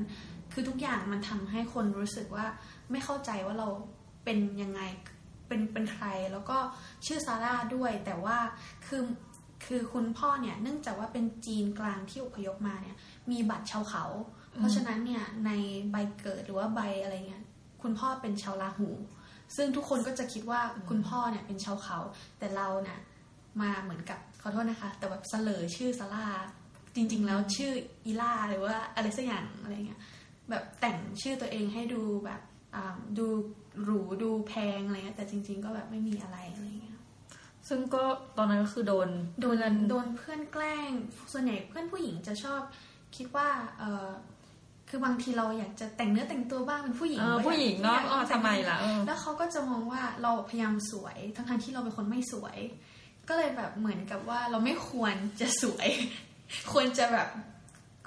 คือทุกอย่างมันทำให้คนรู้สึกว่าไม่เข้าใจว่าเราเป็นยังไง เป็นเป็นใคร แล้วก็ชื่อซาร่าด้วย แต่ว่าคือคือคุณพ่อเนี่ยเนื่องจากว่าเป็นจีนกลางที่อพยพมาเนี่ย มีบัตรชาวเขา เพราะฉะนั้นเนี่ยในใบเกิดหรือว่าใบอะไรเงี้ย คุณพ่อเป็นชาวลาหู ซึ่งทุกคนก็จะคิดว่าคุณพ่อเนี่ยเป็นชาวเขา แต่เราเนี่ยมาเหมือนกับขอโทษนะคะ แต่แบบเสลอชื่อซาร่าจริง ๆ แล้วชื่ออีล่าหรือว่าอะไรสักอย่างอะไรเงี้ยแบบแต่งชื่อตัวเองให้ดูแบบอ่าดูหรูดูแพงอะไรเงี้ยแต่จริง ๆ ก็แบบไม่มีอะไรอะไรเงี้ยซึ่งก็ตอนนั้นก็คือโดนโดนโดนเพื่อนแกล้ง ส่วนใหญ่เพื่อนผู้หญิงจะชอบคิดว่าเออ คือบางทีเราอยากจะแต่งเนื้อแต่งตัวบ้างเป็นผู้หญิงเออก็อยากผู้หญิงเนาะอยกอ๋อแต่งทำไมล่ะเออแล้วเขาก็จะมองว่าเราพยายามสวยทั้งๆที่เราเป็นคนไม่สวย ก็เลยแบบเหมือนกับว่าเราไม่ควรจะสวย ควรจะแบบ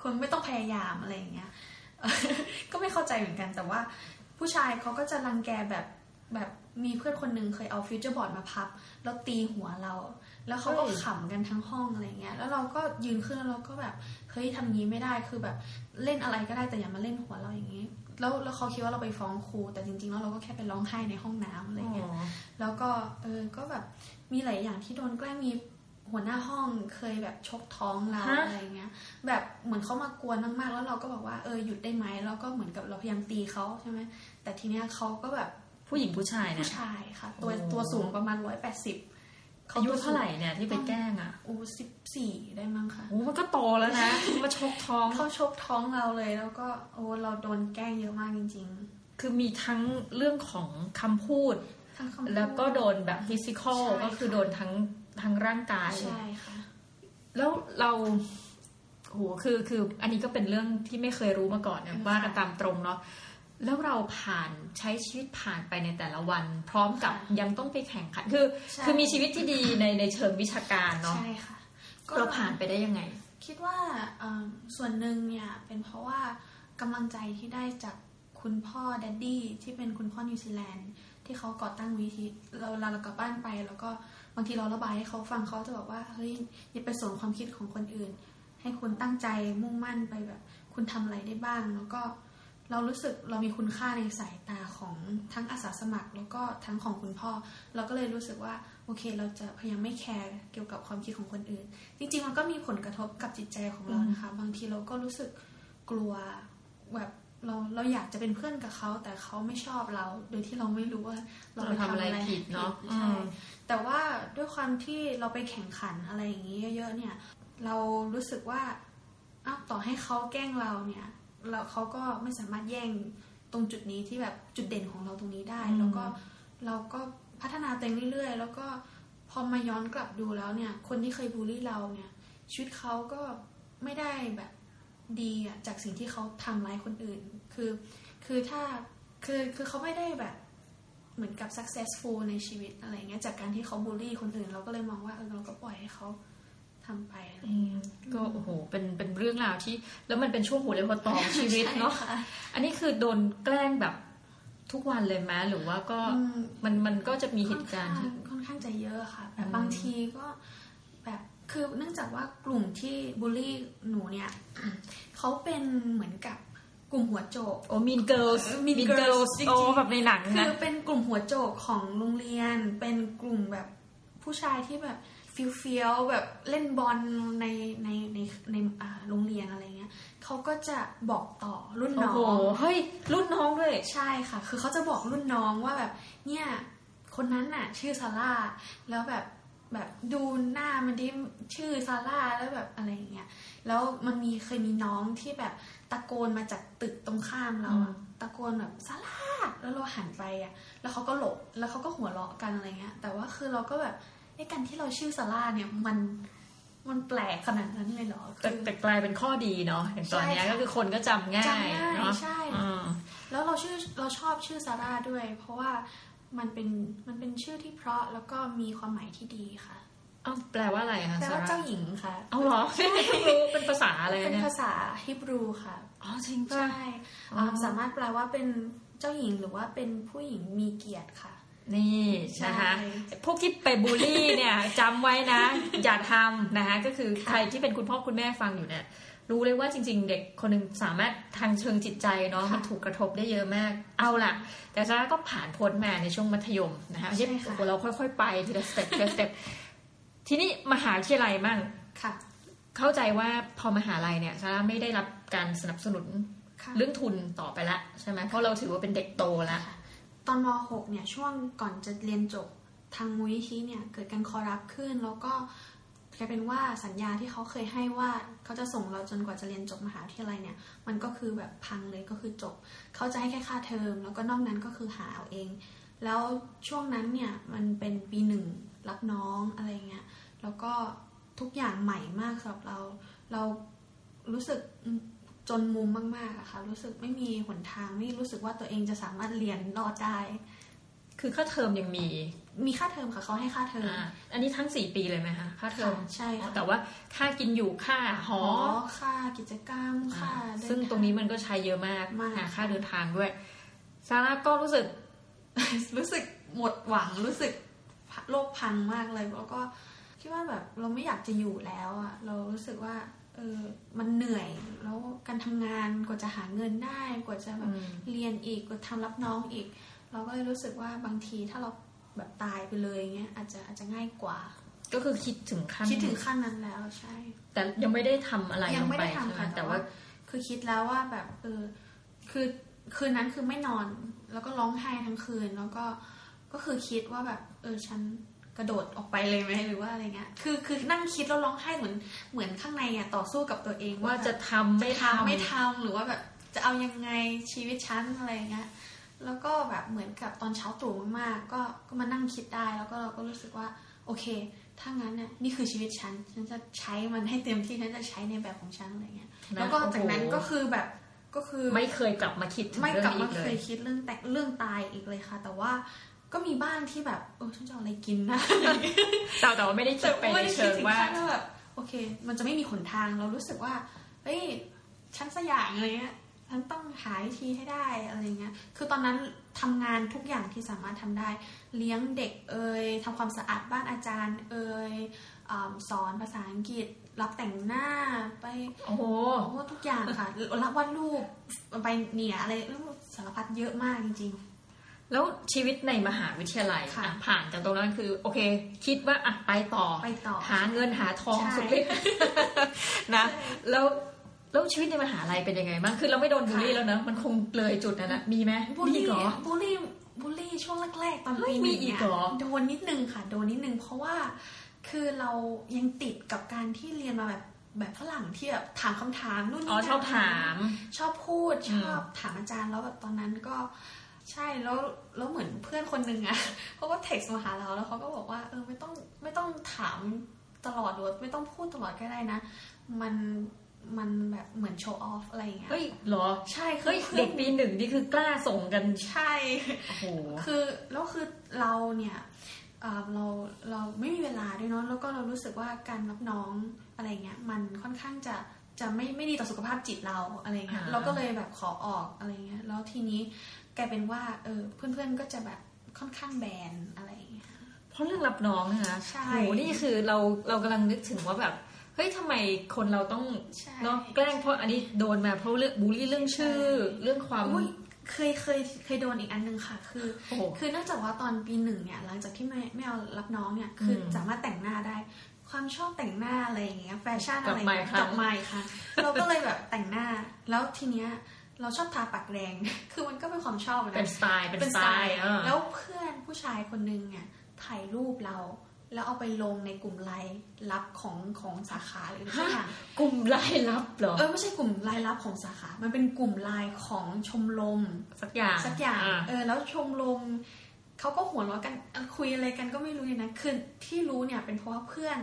ควรไม่ต้องพยายามอะไรอย่างเงี้ยเออก็ไม่เข้าใจเหมือนกัน แต่ว่าผู้ชายเขาก็จะรังแกแบบแบบมีเพื่อนคนหนึ่งเคยเอา future board มาพับ แล้วตีหัวเรา แล้วเขาก็เฮ้ยขำกันทั้งห้องอะไรเงี้ย แล้วเราก็ยืนขึ้นแล้วเราก็แบบเฮ้ยทำงี้ไม่ได้คือแบบเล่นอะไรก็ได้แต่อย่ามาเล่นหัวเราอย่างงี้ แล้วแล้วเขาคิดว่าเราไปฟ้องครู แต่จริงๆแล้วเราก็แค่ไปร้องไห้ในห้องน้ำอะไรเงี้ยแล้วก็เออก็แบบมีหลายอย่างที่โดนแกล้งมีหัวหน้าห้องเคยแบบชกท้องเราฮะอะไรเงี้ย แบบเหมือนเขามากวนมากๆ แล้วเราก็บอกว่าเออหยุดได้ไหมแล้วก็เหมือนกับเราพยายามตีเขาใช่ไหมแต่ทีเนี้ยเขาก็แบบผู้หญิงผู้ชายเนี่ผู้ยชายค่ะ ตัวโอ้ตัวสูงประมาณร้อยแปดสิบ อายุเท่าไหร่เนี่ยที่ไปแกล้งอะโอ้สิบสี่ได้มั้งค่ะโอ้มันก็โตแล้วนะมาชกท้องเขาชกท้องเราเลยแล้วก็โอ้เราโดนแกล้งเยอะมากจริงคือมีทั้งเรื่องของคำพูดๆทั้งคำพูด แล้วก็โดนแบบฟิสิกอลใช่ก็คือโดนทั้งทั้งร่างกายใช่ค่ะแล้วเราโหคือคืออันนี้ก็เป็นเรื่องที่ไม่เคยรู้มาก่อนเนี่ยค่ะว่ากันตามตรงเนาะ แล้วเราผ่านใช้ชีวิตผ่านไปในแต่ละวัน พร้อมกับค่ะยังต้องไปแข่งขันคือใช่คือมีชีวิตที่ดีในในเชิงวิชาการเนาะใช่ค่ะก็เราผ่านไปได้ยังไง คิดว่าเอิ่มส่วนหนึ่งเนี่ยเป็นเพราะว่ากำลังใจที่ได้จากคุณพ่อ Daddy ที่เป็นคุณพ่อนิวซีแลนด์ที่เขาก่อตั้งมูลนิธิเราเวลาเรากลับบ้านไป แล้วก็บางทีเราระบายให้เขาฟังเขาจะบอกว่าเฮ้ยอย่าไปสนความคิดของคนอื่น ให้คุณตั้งใจมุ่งมั่นไปแบบ คุณทำอะไรได้บ้าง แล้วก็ เรารู้สึกเรามีคุณค่าในสายตาของทั้งอาสาสมัคร แล้วก็ทั้งของคุณพ่อ เราก็เลยรู้สึกว่าโอเค เราจะพยายามไม่แคร์เกี่ยวกับความคิดของคนอื่น จริง ๆ มันก็มีผลกระทบกับจิตใจของเรานะคะ บางทีเราก็รู้สึกกลัวแบบเราเราอยากจะเป็นเพื่อนกับเขา แต่เขาไม่ชอบเรา โดยที่เราไม่รู้ว่าเราไปเราทำทำอะไรอะไรผิดเนอะใช่อืมแต่ว่าด้วยความที่เราไปแข่งขันอะไรอย่างนี้เยอะๆเนี่ย เรารู้สึกว่าอ้าวต่อให้เขาแกล้งเราเนี่ย เราเขาก็ไม่สามารถแย่งตรงจุดนี้ที่แบบจุดเด่นของเราตรงนี้ได้อืมแล้วก็เราก็พัฒนาตัวเองเรื่อยๆ แล้วก็พอมาย้อนกลับดูแล้วเนี่ย คนที่เคยบูลลี่เราเนี่ย ชีวิตเขาก็ไม่ได้แบบดีอะจากสิ่งที่เขาทำร้ายคนอื่น คือ คือถ้าคือคือเขาไม่ได้แบบเหมือนกับ successful ในชีวิตอะไรเงี้ยจากการที่เขาบูลลี่คนอื่น เราก็เลยมองว่าเออเราก็ปล่อยให้เขา ทำไปอะไรเงี้ยก็โอ้โหเป็นเป็นเรื่องราวที่ แล้วมันเป็นช่วงหัวเรียวหัวต่อของชีวิตเนาะใช่ค่อันนี้คือโดนแกล้งแบบทุกวันเลยไหมหรือว่าก็อืมมันมันก็จะมีเหตุการณ์ค่อนที่ข้างค่อนข้างจะเยอะค่ะแบบอืมบางทีก็แบบคือเนื่องจากว่ากลุ่มที่บูลลี่หนูเนี่ยเขาเป็นเหมือนกับกลุ่มหัวโจกโอ้ Mean Girls เออ Mean Girls จริงๆโอ้แบบในหนังคือนะเป็นกลุ่มหัวโจกของโรงเรียน เป็นกลุ่มแบบผู้ชายที่แบบ feel feel แบบเล่นบอลในในในในอ่าโรงเรียนอะไรเงี้ยเขาก็จะบอกต่อรุ่นโอ้น้อโหงเฮ้ยรุ่นน้องด้วยใช่ค่ะ คือเขาจะบอกรุ่นน้องว่าแบบเนี่ยคนนั้นน่ะ ชื่อซาร่าแล้วแบบแบบดูหน้ามันดิชื่อซาร่าแล้วแบบอะไรอย่างเงี้ยแล้วมันมีเคยมีน้องที่แบบตะโกนมาจากตึกตรงข้ามเราอะอืมตะโกนแบบซาร่าแล้วเราหันไปอะแล้วเขาก็หลบแล้วเขาก็หัวเราะกันอะไรเงี้ยแต่ว่าคือเราก็แบบ ไอ้การที่เราชื่อซาร่าเนี่ยมันมันแปลกขนาดนั้นเลยเหรอแต่คือแต่กลายเป็นข้อดีเนาะอย่างตอนเนี้ยใช่ค่ะก็คือคนก็จำง่ายจำง่ายเนาะใช่อืมแล้วเราชื่อเราชอบชื่อซาร่าด้วย เพราะว่ามันเป็นมันเป็นชื่อที่เพราะแล้วก็มีความหมายที่ดีค่ะเอ้าแปลว่าอะไรอะคะแปลซาว่าร่าเจ้าหญิงค่ะเอาเหรอไม่รู้เป็นภาษาอะไรเป็นเนี่ยภาษาฮิบรูค่ะอ๋อจริงป่ะใช่อ่าสามารถแปลว่าเป็นเจ้าหญิงหรือว่าเป็นผู้หญิงมีเกียรติค่ะ นี่นะคะใช่พวกที่ไปบูลลี่เนี่ยจำไว้นะ อย่าทำนะคะก็คือค่ะใครที่เป็นคุณพ่อคุณแม่ฟังอยู่เนี่ยรู้เลยว่าจริง ๆ เด็กคนหนึ่งสามารถทางเชิงจิตใจเนาะมันถูกกระทบได้เยอะมาก เอาล่ะ แต่ซาร่าก็ผ่านพ้นมาในช่วงมัธยมนะคะไม่ใช่โอ้โหเราค่อยๆ ไปทีละ step ทีละ step ทีนี้มหาวิทยาลัยมั่งค่ะ เข้าใจว่าพอมหาลัยเนี่ยซาร่าไม่ได้รับการสนับสนุนค่ะเรื่องทุนต่อไปละใช่ไหมเพราะเราถือว่าเป็นเด็กโตแล้ว ตอนม .6 เนี่ยช่วงก่อนจะเรียนจบทางมูลนิธิเนี่ยเกิดการคอรัปขึ้น แล้วก็กลายเป็นว่าสัญญาที่เขาเคยให้ว่าเขาจะส่งเราจนกว่าจะเรียนจบมหาวิทยาลัยเนี่ย มันก็คือแบบพังเลยก็คือจบ เขาจะให้แค่ค่าเทอม แล้วก็นอกนั้นก็คือหาเอาเอง แล้วช่วงนั้นเนี่ยมันเป็นปีหนึ่งรับน้องอะไรเงี้ยแล้วก็ทุกอย่างใหม่มากสำหรับเรา เรารู้สึก จนมุมมากๆอะค่ะ รู้สึกไม่มีหนทางไม่รู้สึกว่าตัวเองจะสามารถเรียนรอดได้ คือค่าเทอมยังมี มีค่าเทอมค่ะเขาให้ค่าเทอมอ่าอันนี้ทั้งสี่ปีเลยไหมคะค่าเทอมค่ะใช่ค่ะแต่ว่าค่ากินอยู่ค่าหอหอค่ากิจกรรมค่าอ่าเดิซึ่งทาตรงนี้มันก็ใช้เยอะมากมากหาค่าเดินทางด้วยซาร่าก็รู้สึกรู้สึกหมดหวังรู้สึกโลกพังมากเลยแล้วก็คิดว่าแบบเราไม่อยากจะอยู่แล้วอะเรารู้สึกว่า เออมันเหนื่อยแล้วการทำงานกว่าจะหาเงินได้กว่าจะแบบอืมเรียนอีกกว่าทำรับน้องอีก เราก็เลยรู้สึกว่าบางทีถ้าเราแบบตายไปเลยเงี้ยอาจจะอาจจะง่ายกว่า ก็คือคิดถึงขั้นคิดถึงขั้นนั้นแล้วใช่ แต่ยังไม่ได้ทำอะไรยังลงไม่ไปได้ใช่ไหมทำค่ะแต่แต่ว่าว่า คือคิดแล้วว่าแบบเออคือคืนนั้นคือไม่นอน แล้วก็ร้องไห้ทั้งคืนแล้วก็ก็คือคิดว่าแบบ เออฉัน กระโดดออกไปเลยไหมหรือว่าอะไรเงี้ย คือคือนั่งคิดแล้วร้องไห้เหมือนเหมือนข้างในอะต่อสู้กับตัวเองว่าจะแบบทำไม่จะทำทำไม่ทำหรือว่าแบบจะเอายังไงชีวิตฉันอะไรเงี้ย แล้วก็แบบเหมือนกับตอนเช้าตรู่มากๆก็ก็มานั่งคิดได้แล้วก็เราก็รู้สึกว่าโอเค ถ้างั้นเนี่ยนี่คือชีวิตฉัน ฉันจะใช้มันให้เต็มที่ ฉันจะใช้ในแบบของฉันอะไรเงี้ยนะแล้วก็จากนั้นโอ้โหก็คือแบบก็คือไม่เคยกลับมาคิดถึงไม่เรื่กลัอบงนี้มาอีกเคเลยยคิดเรื่องแต่เรื่องตายอีกเลยค่ะ แต่ว่า ก็มีบ้างที่แบบเออฉันจะเอาอะไรกินนะแต่แต่ว่าไม่ได้คิดไปในไม่ได้คิเชิดงถึงว่าขั้นว่าแบบโอเค มันจะไม่มีหนทางเรารู้สึกว่าเฮ้ยฉันสักอย่างอะไรเงี้ยฉันต้องหาวิธีให้ได้อะไรเงี้ย คือตอนนั้นทำงานทุกอย่างที่สามารถทำได้ เลี้ยงเด็กเอ่ยทำความสะอาดบ้านอาจารย์ เอ่ยอ่าสอนภาษาอังกฤษ รับแต่งหน้าไป โอ้โหโอ้โหทุกอย่างค่ะ รับวาดรูปไปเนี่ยอะไรสารพัดเยอะมากจริง แล้วชีวิตในมหาวิทยาลัยค่ะอะผ่านจากตรงนั้นคือ โอเค คิดว่าอะไปต่อๆไปต่อ หาเงินหาทองใช่สุดฤทธิ์นะแล้วแล้วชีวิตในมหาลัยเป็นยังไงบ้างคือเราไม่โดนบูลลี่แล้วเนอะมันคงเลยจุดนั้นนะมีไหมบูลลี่มีเหรอบูลลี่บูลลี่ช่วงแรกๆตอนเฮ้ปียหมีนึ่งอีกเนี่ยเหรอโดนนิดนึงค่ะ โดนนิดนึงเพราะว่าคือเรายังติดกับการที่เรียนมาแบบแบบฝรั่งที่แบบถามคำถามนู่นอ๋อนี่ชอบถาม ชอบพูดอืชมอบถามอาจารย์แล้วแบบตอนนั้นก็ ใช่แล้วแล้วเหมือนเพื่อนคนหนึ่งอะเขาก็เท็กซ์มาหาเราแล้วเขาก็บอกว่าเออไม่ต้องไม่ต้องถามตลอดหรือว่าไม่ต้องพูดตลอดก็ได้นะ มันมันแบบเหมือนโชว์ออฟอะไรอย่างเงี้ยเฮ้ยเหรอ ใช่คืเฮ้ยพื่อนเด็กปีหนึ่งนี่คือกล้าส่งกันใช่โอ้โหคือแล้วคือเราเนี่ยเอ่อเราเราไม่มีเวลาด้วยเนาะแล้วก็เรารู้สึกว่าการรับน้องอะไรเงี้ยมันค่อนข้างจะจะไม่ไม่ดีต่อสุขภาพจิตเราอะไรเงี้ยอ่าเราก็เลยแบบขอออกอะไรเงี้ยแล้วทีนี้ กลายเป็นว่าเออเพื่อนๆก็จะแบบค่อนข้างแบนอะไรเงี้ยเพราะเรื่องรับน้องนะคะใช่โหนี่คือเราเรากำลังนึกถึงว่าแบบเฮ้ยทำไมคนเราต้องใช่เนาะแกล้งเพราะอันนี้โดนมาเพราะเรื่องบูลลี่เรื่องชื่อเรื่องความอุ๊ยเคยเคยเคยโดนอีกอันหนึงค่ะ คือโอ้โหคือเนื่องจากว่าตอนปีหนึ่งเนี่ยหลังจากที่ไม่ไม่เอารับน้องเนี่ยคืออมสามารถแต่งหน้าได้ ความชอบแต่งหน้าอะไรอย่างเงี้ยแฟชั่นอะไรกลับมาอีเงี้กยครั้งกลับมาอีกค่ะเราก็เลยแบบแต่งหน้า แล้วทีเนี้ย เราชอบทาปากแดง คือมันก็เป็นความชอบอะเป็นนะสไตล์เป็นสไตล์เออแล้วเพื่อนผู้ชายคนนึงเนี่ยถ่ายรูปเรา แล้วเอาไปลงในกลุ่มไลน์ลับของของสาขาหรือสักอย่างกลุ่มรายลับเหรอเออไม่ใช่กลุ่มไลน์ลับของสาขา มันเป็นกลุ่มไลน์ของชมรมสักอย่างสักอย่างอะเออแล้วชมรมเขาก็หัวเราะกันเอ่อคุยอะไรกันก็ไม่รู้เนี่ยนะคือที่รู้เนี่ยเป็นเพราะว่าเพื่อน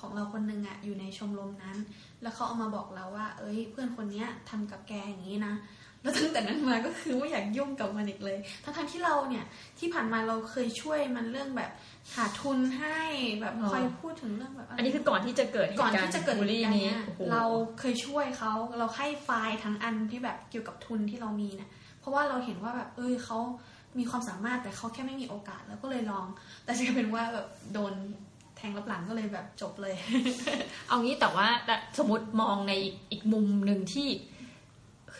ของเราคนหนึงอะอยู่ในชมรมนั้น แล้วเขาเอามาบอกเราว่า เอ้ย เพื่อนคนเนี้ยทำกับแกอย่างนี้นะ แล้วตั้งแต่นั้นมาก็คือไม่อยากยุ่งกับมันอีกเลย ทั้งๆที่เราเนี่ยที่ผ่านมาเราเคยช่วยมันเรื่องแบบหาทุนให้แบบคอยพูดถึงเรื่องแบบะไรอันนี้คือก่อนที่จะเกิดก่อนที่จะเกิดบูลเหตุลี่การณ์นี้เนี้ยโอ้โหเราเคยช่วยเขาเราให้ไฟล์ทั้งอันที่แบบเกี่ยวกับทุนที่เรามีเนี่ยเพราะว่าเราเห็นว่าแบบเออเขามีความสามารถแต่เขาแค่ไม่มีโอกาสแล้วก็เลยลอง แต่จะเป็นว่าแบบโดนแทงรับหลังก็เลยแบบจบเลย เอางี้แต่ว่าแต่สมมติมองในอีกอีกมุมหนึ่งที่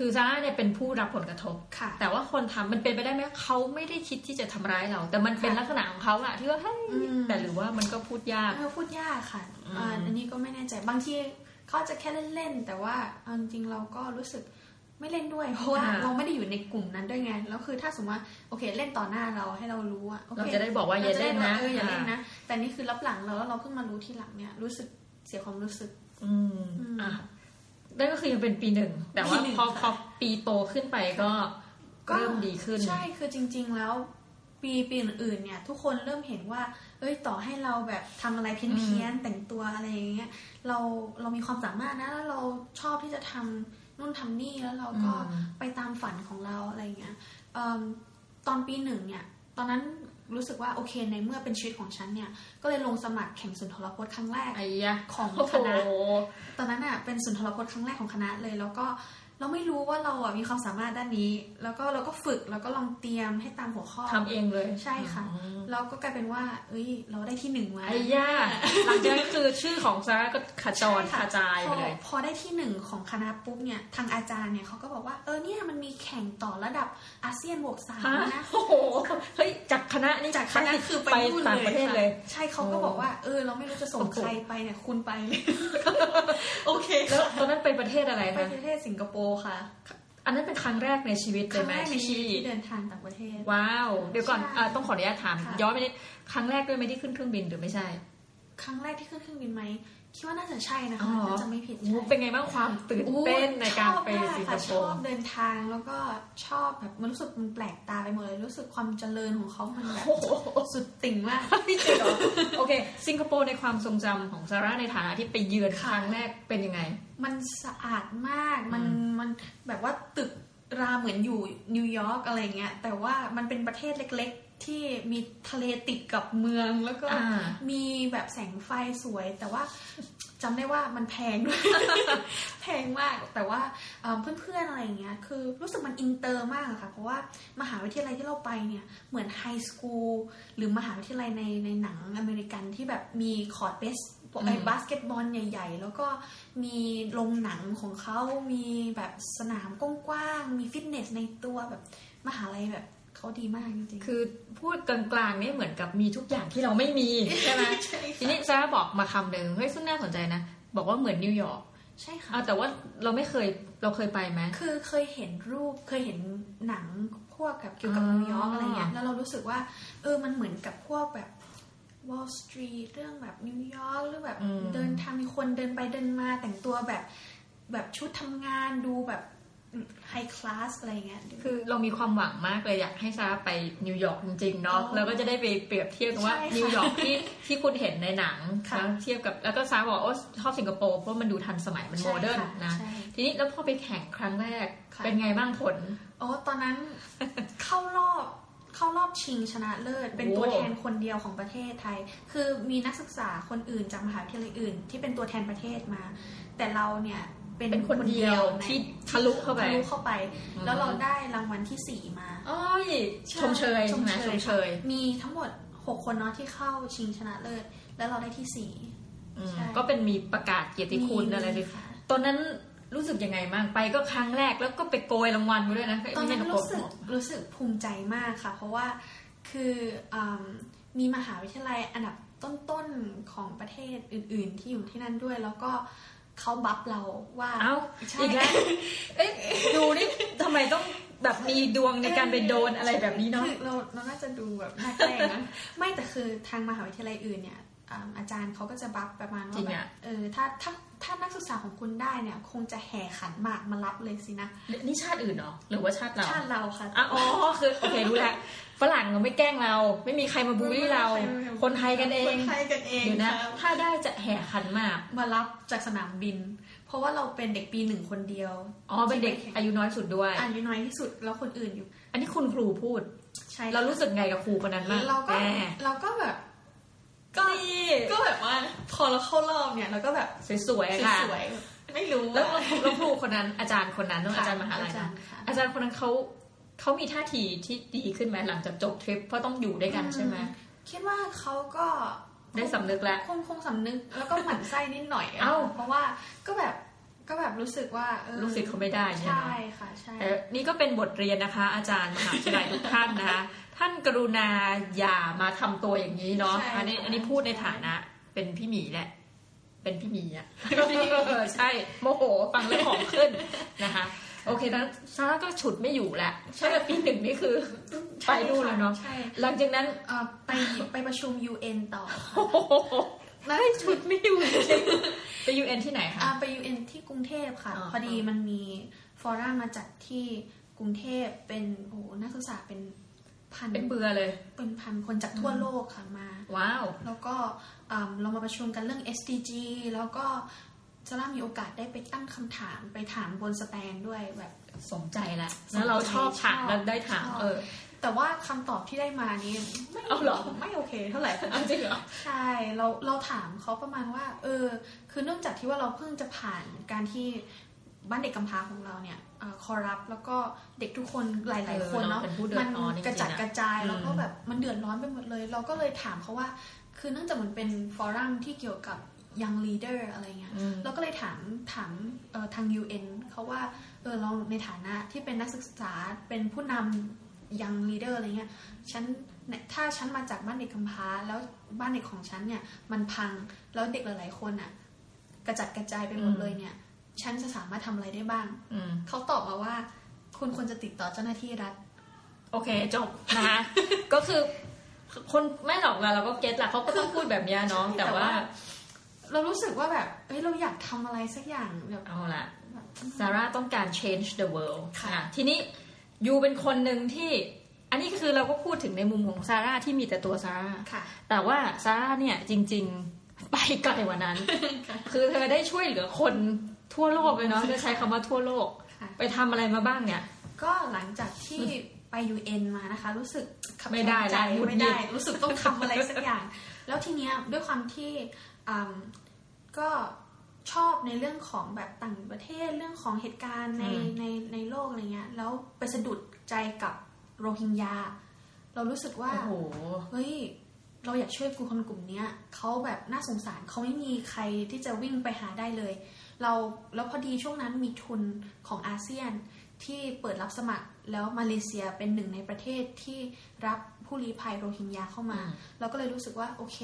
คือซาร่าเนี่ยเป็นผู้รับผลกระทบค่ะแต่ว่าคนทำมันเป็นไปได้ไหมเขาไม่ได้คิดที่จะทำร้ายเรา แต่มันเป็นค่ะลักษณะของเขาอะที่ว่าเฮ้ยอืมแต่หรือว่ามันก็พูดยากเออพูดยากค่ะอืมอ่าอันนี้ก็ไม่แน่ใจบางทีเขาอาจจะแค่เล่นๆแต่ว่าเอาจริงๆเราก็รู้สึกไม่เล่นด้วยเพราะว่าเราไม่ได้อยู่ในกลุ่มนั้นด้วยไงแล้วคือถ้าสมมติว่าโอเคเล่นต่อหน้าเราให้เรารู้อะโอเราเคจะได้บอกว่าอย่าเล่นนะเอออย่าเล่นนะแต่นี่คือรับหลังเราแล้วเราเพิ่งมารู้ทีหลังเนี่ยรู้สึกเสียความรู้สึก อืมอืมอะ นั่นก็คือยังเป็นปีหนึ่ง แต่ว่าปีหนึ่งพอค่ะพอปีโตขึ้นไปก็ก็เริ่มดีขึ้น ใช่คือจริง ๆ แล้วปีปีอื่นๆเนี่ย ทุกคนเริ่มเห็นว่า เอ้ยต่อให้เราแบบทำอะไรเพี้ยนๆแต่งตัวอะไรอย่างเงี้ยเราเรามีความสามารถนะแล้วเราชอบที่จะทำนู่นทำนี่แล้วเราก็อืมไปตามฝันของเราอะไรอย่างเงี้ยเอิ่มตอนปีหนึ่งเนี่ย ตอนนั้น รู้สึกว่าโอเคในเมื่อเป็นชีวิตของฉันเนี่ย ก็เลยลงสมัครแข่งสุนทรพจน์ครั้งแรกไอ้ยะของโอ้โหคณะตอนนั้นอะเป็นสุนทรพจน์ครั้งแรกของคณะเลย แล้วก็ เราไม่รู้ว่าเราอะมีความสามารถด้านนี้ แล้วก็เราก็ฝึกแล้วก็ลองเตรียมให้ตามหัวข้อทำเองเลยใช่ค่ะอืมแล้วก็กลายเป็นว่า เอ้ย เราได้ที่หนึ่งมาไอ้ยะหลังจากนั้นคือชื่อของซาร่าก็ขจรใช่ค่ะกระจายไปเลยพอพอได้ที่หนึ่งของคณะปุ๊บเนี่ยทางอาจารย์เนี่ยเขาก็บอกว่าเออเนี่ยมันมีแข่งต่อระดับอาเซียนบวกสามฮะนะโอ้โหเฮ้ยจากคณะนี่จากคณะคือไปไปนู่นต่างประเทศเลย ใช่เขาก็บอกว่า เออ เราไม่รู้จะส่งโอ้โหใครไปเนี่ยคุณไปเลยโอเคแล้วค่ะตอนนั้นไปประเทศอะไรไปคะประเทศสิงคโปร์ค่ะ อันนั้นเป็นครั้งแรกในชีวิตคเลยรั้งไหมแรกในชีวิตที่ที่เดินทางต่างประเทศ ว้าว เดี๋ยวก่อนใช่เอ่อต้องขออนุญาตถามค่ะย้อนไปนิดครั้งแรกด้วยไหมที่ขึ้นเครื่องบินหรือไม่ใช่ ครั้งแรกที่ขึ้นเครื่องบินไหม คิดว่าน่าจะใช่นะอ๋คะอถ้าจะไม่ผิดโอ้โหใช่เป็นไงบ้างความตื่นเต้นในการไปชอบมสิงคค่ะโปชอร์บเดินทางแล้วก็ชอบแบบมันรู้สึกมันแปลกตาไปหมดเลยรู้สึกความเจริญของเขามันแบบโอ้โหสุดติ่งมากจริงเหรอโอเค สิงคโปร์ในความทรงจำของซาร่าในฐานะที่ไปเยือนค่ะครั้งแรกเป็นยังไง มันสะอาดมากมันอืมมันแบบว่าตึกรามเหมือนอยู่นิวยอร์กอะไรเงี้ยแต่ว่ามันเป็นประเทศเล็กๆ ที่มีทะเลติดกับเมืองแล้วก็อ่ามีแบบแสงไฟสวย แต่ว่าจำได้ว่ามันแพงด้วยแพงมากแต่ว่าเอ่อเพื่อนๆอะไรอย่างเงี้ยคือรู้สึกมันอินเตอร์มากอะค่ะ เพราะว่ามหาวิทยาลัยที่เราไปเนี่ยเหมือน high school หรือมหาวิทยาลัยในในหนังอเมริกันที่แบบมีคอร์ดเ บาสไอ้อืมบาสเกตบอลใหญ่ ๆ แล้วก็มีโรงหนังของเขามีแบบสนามกว้างๆมีฟิตเนสในตัวแบบมหาลัยแบบ เขาดีมากจริงๆคือพูดกลางๆนี่เหมือนกับมีทุกอย่างที่เราไม่มีใช่ไหมใช่ทีนี้ซาร่าบอกมาคำหนึ่งเฮ้ยซึ่งน่าสนใจนะ บอกว่าเหมือนนิวยอร์กใช่ค่ะอะแต่ว่าเราไม่เคยเราเคยไปไหมคือเคยเห็นรูปเคยเห็นหนังพวกกับเกี่ยวกับอ๋อนิวยอร์กอะไรเงี้ยแล้วเรารู้สึกว่า เออมันเหมือนกับพวกแบบ Wall Street เรื่องแบบนิวยอร์กหรือแบบอืมเดินทางมีคนเดินไปเดินมาแต่งตัวแบบแบบชุดทำงานดูแบบ high class อะไรเงี้ย คือเรามีความหวังมากเลยอยากให้ซาร่าไปนิวยอร์กจริงๆเนาะอ๋อแล้วก็จะได้ไปเปรียบเทียบกันว่าใช่ค่ะนิวยอร์กที่ที่คุณเห็นในหนังค่ะแล้วเทียบกับแล้วก็ซาร่าบอกโอ้ชอบสิงคโปร์เพราะมันดูทันสมัยมัน modern ใช่ค่ะนะใช่ทีนี้แล้วพอไปแข่งครั้งแรกค่ะเป็นไงบ้างผลโอ้ตอนนั้นเข้ารอบเข้ารอบชิงชนะเลิศ เป็นโอ้ตัวแทนคนเดียวของประเทศไทย คือมีนักศึกษาคนอื่นจากมหาวิทยาลัยอื่น ที่เป็นตัวแทนประเทศมา แต่เราเนี่ย เป็นเป็นคนเดียวในที่ทะลุเข้าไปทะลุเข้าไปอืมแล้วเราได้รางวัลที่สี่มาอ๋อชมเชยใช่ไหมชมเชย มีทั้งหมด6คนเนาะที่เข้าชิงชนะเลิศแล้วเราได้ที่สี่อืมใช่ก็เป็นมีประกาศเกียรติคุณอะไรเลยค่ะตอนนั้นรู้สึกยังไงบ้างไปก็ครั้งแรกแล้วก็ไปโกยรางวัลมาด้วยนะตอนนั้นไม่ใช่รู้สึกโกยรู้สึกภูมิใจมากค่ะ เพราะว่าคืออืมมีมหาวิทยาลัยอันดับต้นๆของประเทศอื่น ๆ ที่อยู่ที่นั่นด้วย แล้วก็ เขาบัฟเราว่าเอ้าใช่อีกแล้วเอ๊ะดูนี่ทำไมต้องแบบมีดวงในการไปโดนอะไรแบบนี้เนาะคือเราเราน่าจะดูแบบน่าแกล้งนะไม่แต่คือทางมหาวิทยาลัยอื่นเนี่ยอ่าอาจารย์เขาก็จะบัฟประมาณจริว่างแบอะบเออถ้าถ้าถ้านักศึกษาของคุณได้เนี่ย คงจะแห่ขันหมากมารับเลยสินะนี่ชาติอื่นเหรอหรือว่าชาติเราชาติเราค่ะอะอ๋อคือโอเครู้แล้ว ฝรั่งเราไม่แกล้งเรา ไม่มีใครมาบูลลี่เรา คนไทยกันเองคนไทยกันเองเดี๋ยวนะครับถ้าได้จะแห่ขันหมากมารับจากสนามบิน เพราะว่าเราเป็นเด็กปีหนึ่งคนเดียว อ๋อ เป็นเด็กอายุน้อยสุดด้วย อายุน้อยที่สุดแล้วคนอื่นอยู่ อันนี้คุณครูพูด ใช่ เรารู้สึกไงกับครูคนนั้นบ้างเราก็แหมเราก็แบบก็นี่ก็แบบว่าพอเราเข้ารอบเนี่ยเราก็แบบสวยๆค่ะสวยๆไม่รู้แล้วอะแล้วครูคนนั้นอาจารย์คนนั้นต้องค่ะอาจารย์มหาลัยอาจารนะย์ค่ะอาจารย์คนนั้นเขา เขามีท่าทีที่ดีขึ้นไหมหลังจากจบทริปเพราะต้องอยู่ด้วยกันใช่ไหมคิดว่าเขาก็ได้สำนึกแล้วคงคงสำนึกแล้วก็หมั่นไส้นิดหน่อยะเอ้าเพราะว่าก็แบบก็แบบรู้สึกว่าเออลูกศิษย์เขาไม่ได้ใช่ไหมใช่ค่ะใช่แต่นี่ก็เป็นบทเรียนนะคะ อาจารย์มหาวิทยาลัยทุกท่านนะคะ ท่านกรุณาอย่ามาทำตัวอย่างนี้เนาะใช่อันนี้ค่ะอันนี้พูดในฐานะ เป็นพี่หมีแหละ เป็นพี่หมีอะเออใช่โมโหฟังเรื่องของขึ้นนะคะ โอเคแล้วซาร่าก็ฉุดไม่อยู่แหละใช่แต่ปีหนึ่งนี่คือไปดูนเลยเนาะใช่หลังจากนั้นเอ่อไปไปประชุม UN ต่อค่ะโอ้โหไม่ฉุดไม่อยู่จริงๆไปยูเอ็นที่ไหนคะอ่าไป UN ที่กรุงเทพค่ะอ๋อพอดีมันมีฟอรัมมาจัดที่กรุงเทพเป็นโอ้โหนักศึกษาเป็นพันเป็นเบื่อเลย เป็นพันคนจากทั่วโลกค่ะมา ว้าว แล้วก็อ่าเรามาประชุมกันเรื่อง SDG แล้วก็ ซาร่ามีโอกาสได้ไปตั้งคำถามไปถามบนสแตนด้วยแบบสมใจแล้วสมใจแล้วเราชอบถามชอบแล้วได้ถามชอบเออ แต่ว่าคำตอบที่ได้มานี้ไม่เอาเหรอไม่โอเค เท่าไหร่เอาจริงเหรอใช่เราเราถามเขาประมาณว่า เออ คือเนื่องจากที่ว่าเราเพิ่งจะผ่านการที่บ้านเด็กกำพร้าของเราเนี่ยคอรับแล้วก็เด็กทุกคนหลาย ๆ คนเนาะเออเราเป็นผู้เดือมัดร้อนจริงๆกระจัดนะกระจายอืมแล้วก็แบบมันเดือดร้อนไปหมดเลย เราก็เลยถามเขาว่า คือเนื่องจากมันเป็นฟอรัมที่เกี่ยวกับ young leader อะไรเงี้ยอืมเราก็เลยถามถามเอ่อทาง UN เขาว่าเออเราในฐานะที่เป็นนักศึกษาเป็นผู้นำยังลีดเดอร์อะไรเงี้ยฉันเนี่ยถ้าฉันมาจากบ้านเด็กกำพร้าแล้วบ้านเด็กของฉันเนี่ยมันพังแล้วเด็กหลายๆคนอะ กระจัดกระจายไปหมดอืมเลยเนี่ย ฉันจะสามารถทำอะไรได้บ้างอืมเขาตอบมาว่า คุณควรจะติดต่อเจ้าหน้าที่รัฐ โอเคจบนะคะก็คือคนไม่หรอกเราเราก็เก็ตละเขาก็ต้องพูดแบบเนี้ยเนาะใช่แต่แต่ว่าว่า เรารู้สึกว่าแบบเอ้ยเราอยากทำอะไรสักอย่างแบบเอาละแบบซาร่าต้องการ change the world ค่ะอะ ทีนี้ยูเป็นคนหนึ่งที่ อันนี้คือเราก็พูดถึงในมุมของซาร่าที่มีแต่ตัวซาร่าค่ะ แต่ว่าซาร่าเนี่ยจริง ๆ ไปไกลกว่านั้น คือเธอได้ช่วยเหลือคนทั่วโลกเลยเนาะจะใช้คำว่าทั่วโลกค่ะไปทำอะไรมาบ้างเนี่ย ก็หลังจากที่ไป UN มานะคะ รู้สึกขับไม่ได้ใจละหงุดไม่หงิได้ดรู้สึกต้องทำอะไรสักอย่าง แล้วทีเนี้ยด้วยความที่อืม ก็ชอบในเรื่องของแบบต่างประเทศเรื่องของเหตุการณ์ในอืมในในโลกอะไรเงี้ยแล้วไปสะดุดใจกับโรฮิงญาเรารู้สึกว่าโอ้โหเฮ้ยเราอยากช่วยกูคนกลุ่มเนี้ยเขาแบบน่าสงสารเขาไม่มีใครที่จะวิ่งไปหาได้เลย เราแล้วพอดีช่วงนั้นมีทุนของอาเซียนที่เปิดรับสมัครแล้วมาเลเซียเป็นหนึ่งในประเทศที่รับผู้ลี้ภัยโรฮิงญาเข้ามาอืมเราก็เลยรู้สึกว่าโอเค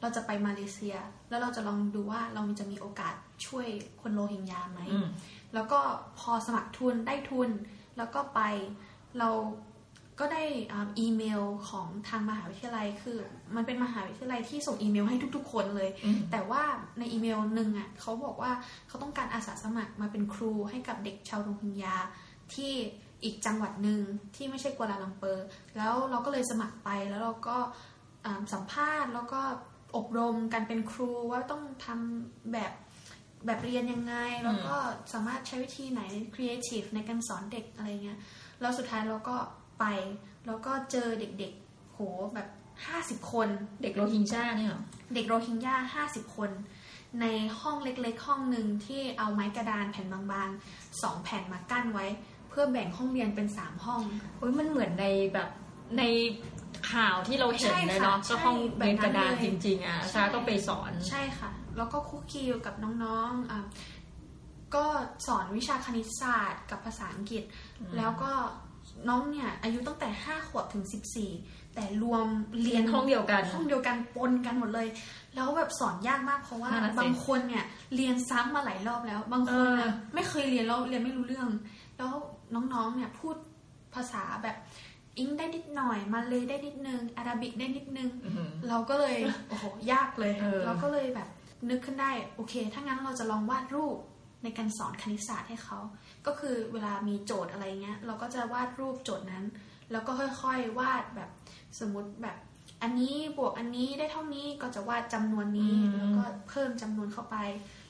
เราจะไปมาเลเซีย แล้วเราจะลองดูว่าเราจะมีโอกาสช่วยคนโรฮิงญาไหมอืมแล้วก็พอสมัครทุนได้ทุน แล้วก็ไปเราก็ได้อ่าอีเมลของทางมหาวิทยาลัยคือ มันเป็นมหาวิทยาลัยที่ส่งอีเมลให้ทุกๆ คนเลยอืมแต่ว่าในอีเมลหนึ่งอะเขาบอกว่าเขาต้องการอาสาสมัครมาเป็นครูให้กับเด็กชาวโรฮิงญาที่อีกจังหวัดหนึ่งที่ไม่ใช่กัวลาลัมเปอร์ แล้วเราก็เลยสมัครไปแล้วเราก็อ่าสัมภาษณ์แล้วก็ อบรมการเป็นครูว่าต้องทำแบบแบบเรียนยังไง แล้วก็สามารถใช้วิธีไหน creative ในการสอนเด็กอะไรเงี้ยแล้วสุดท้ายเราก็ไป แล้วก็เจอเด็กๆ โหแบบ50คน เด็กโรฮิงญาเนี่ยเหรอเด็กโรฮิงญา50คน ในห้องเล็กๆ ห้องหนึ่งที่เอาไม้กระดานแผ่นบางๆสองแผ่นมากั้นไว้ เพื่อแบ่งห้องเรียนเป็น3ห้องโอ้ยมันเหมือนในแบบใน ข่าวที่เราเห็นใช่เลยค่ะเนาะก็ห้องใช่เรียนกระดานแบบนั้นจเลยริง ๆ อะใช่ซาต้องไปสอนใช่ค่ะ แล้วก็คุกคีอยู่กับน้องๆอะก็สอนวิชาคณิตศาสตร์กับภาษาอังกฤษ แล้วก็น้องเนี่ย อายุตั้งแต่5ขวบถึง14แต่รวมเรีเรียยนนห้องเดียวกัน ห้องเดียวกันปนกันหมดเลย แล้วแบบสอนยากมากเพราะว่านั่นน่ะสิบางคนเนี่ยเรียนซ้ำมาหลายรอบแล้ว บางคนน่ะเออไม่เคยเรียนแล้วเรียนไม่รู้เรื่อง แล้วน้องๆเนี่ยพูดภาษาแบบ อิงได้นิดหน่อย มาเลยได้นิดนึงอาราบิกได้นิดนึงอื้อหือเราก็เลยโอ้โหยากเลยเออเราก็เลยแบบนึกขึ้นได้ โอเค ถ้างั้นเราจะลองวาดรูปในการสอนคณิตศาสตร์ให้เขา ก็คือเวลามีโจทย์อะไรเงี้ย เราก็จะวาดรูปโจทย์นั้น แล้วก็ค่อยๆ วาดแบบสมมติแบบอันนี้บวกอันนี้ได้เท่านี้ก็จะวาดจำนวนนี้อืมแล้วก็เพิ่มจำนวนเข้าไป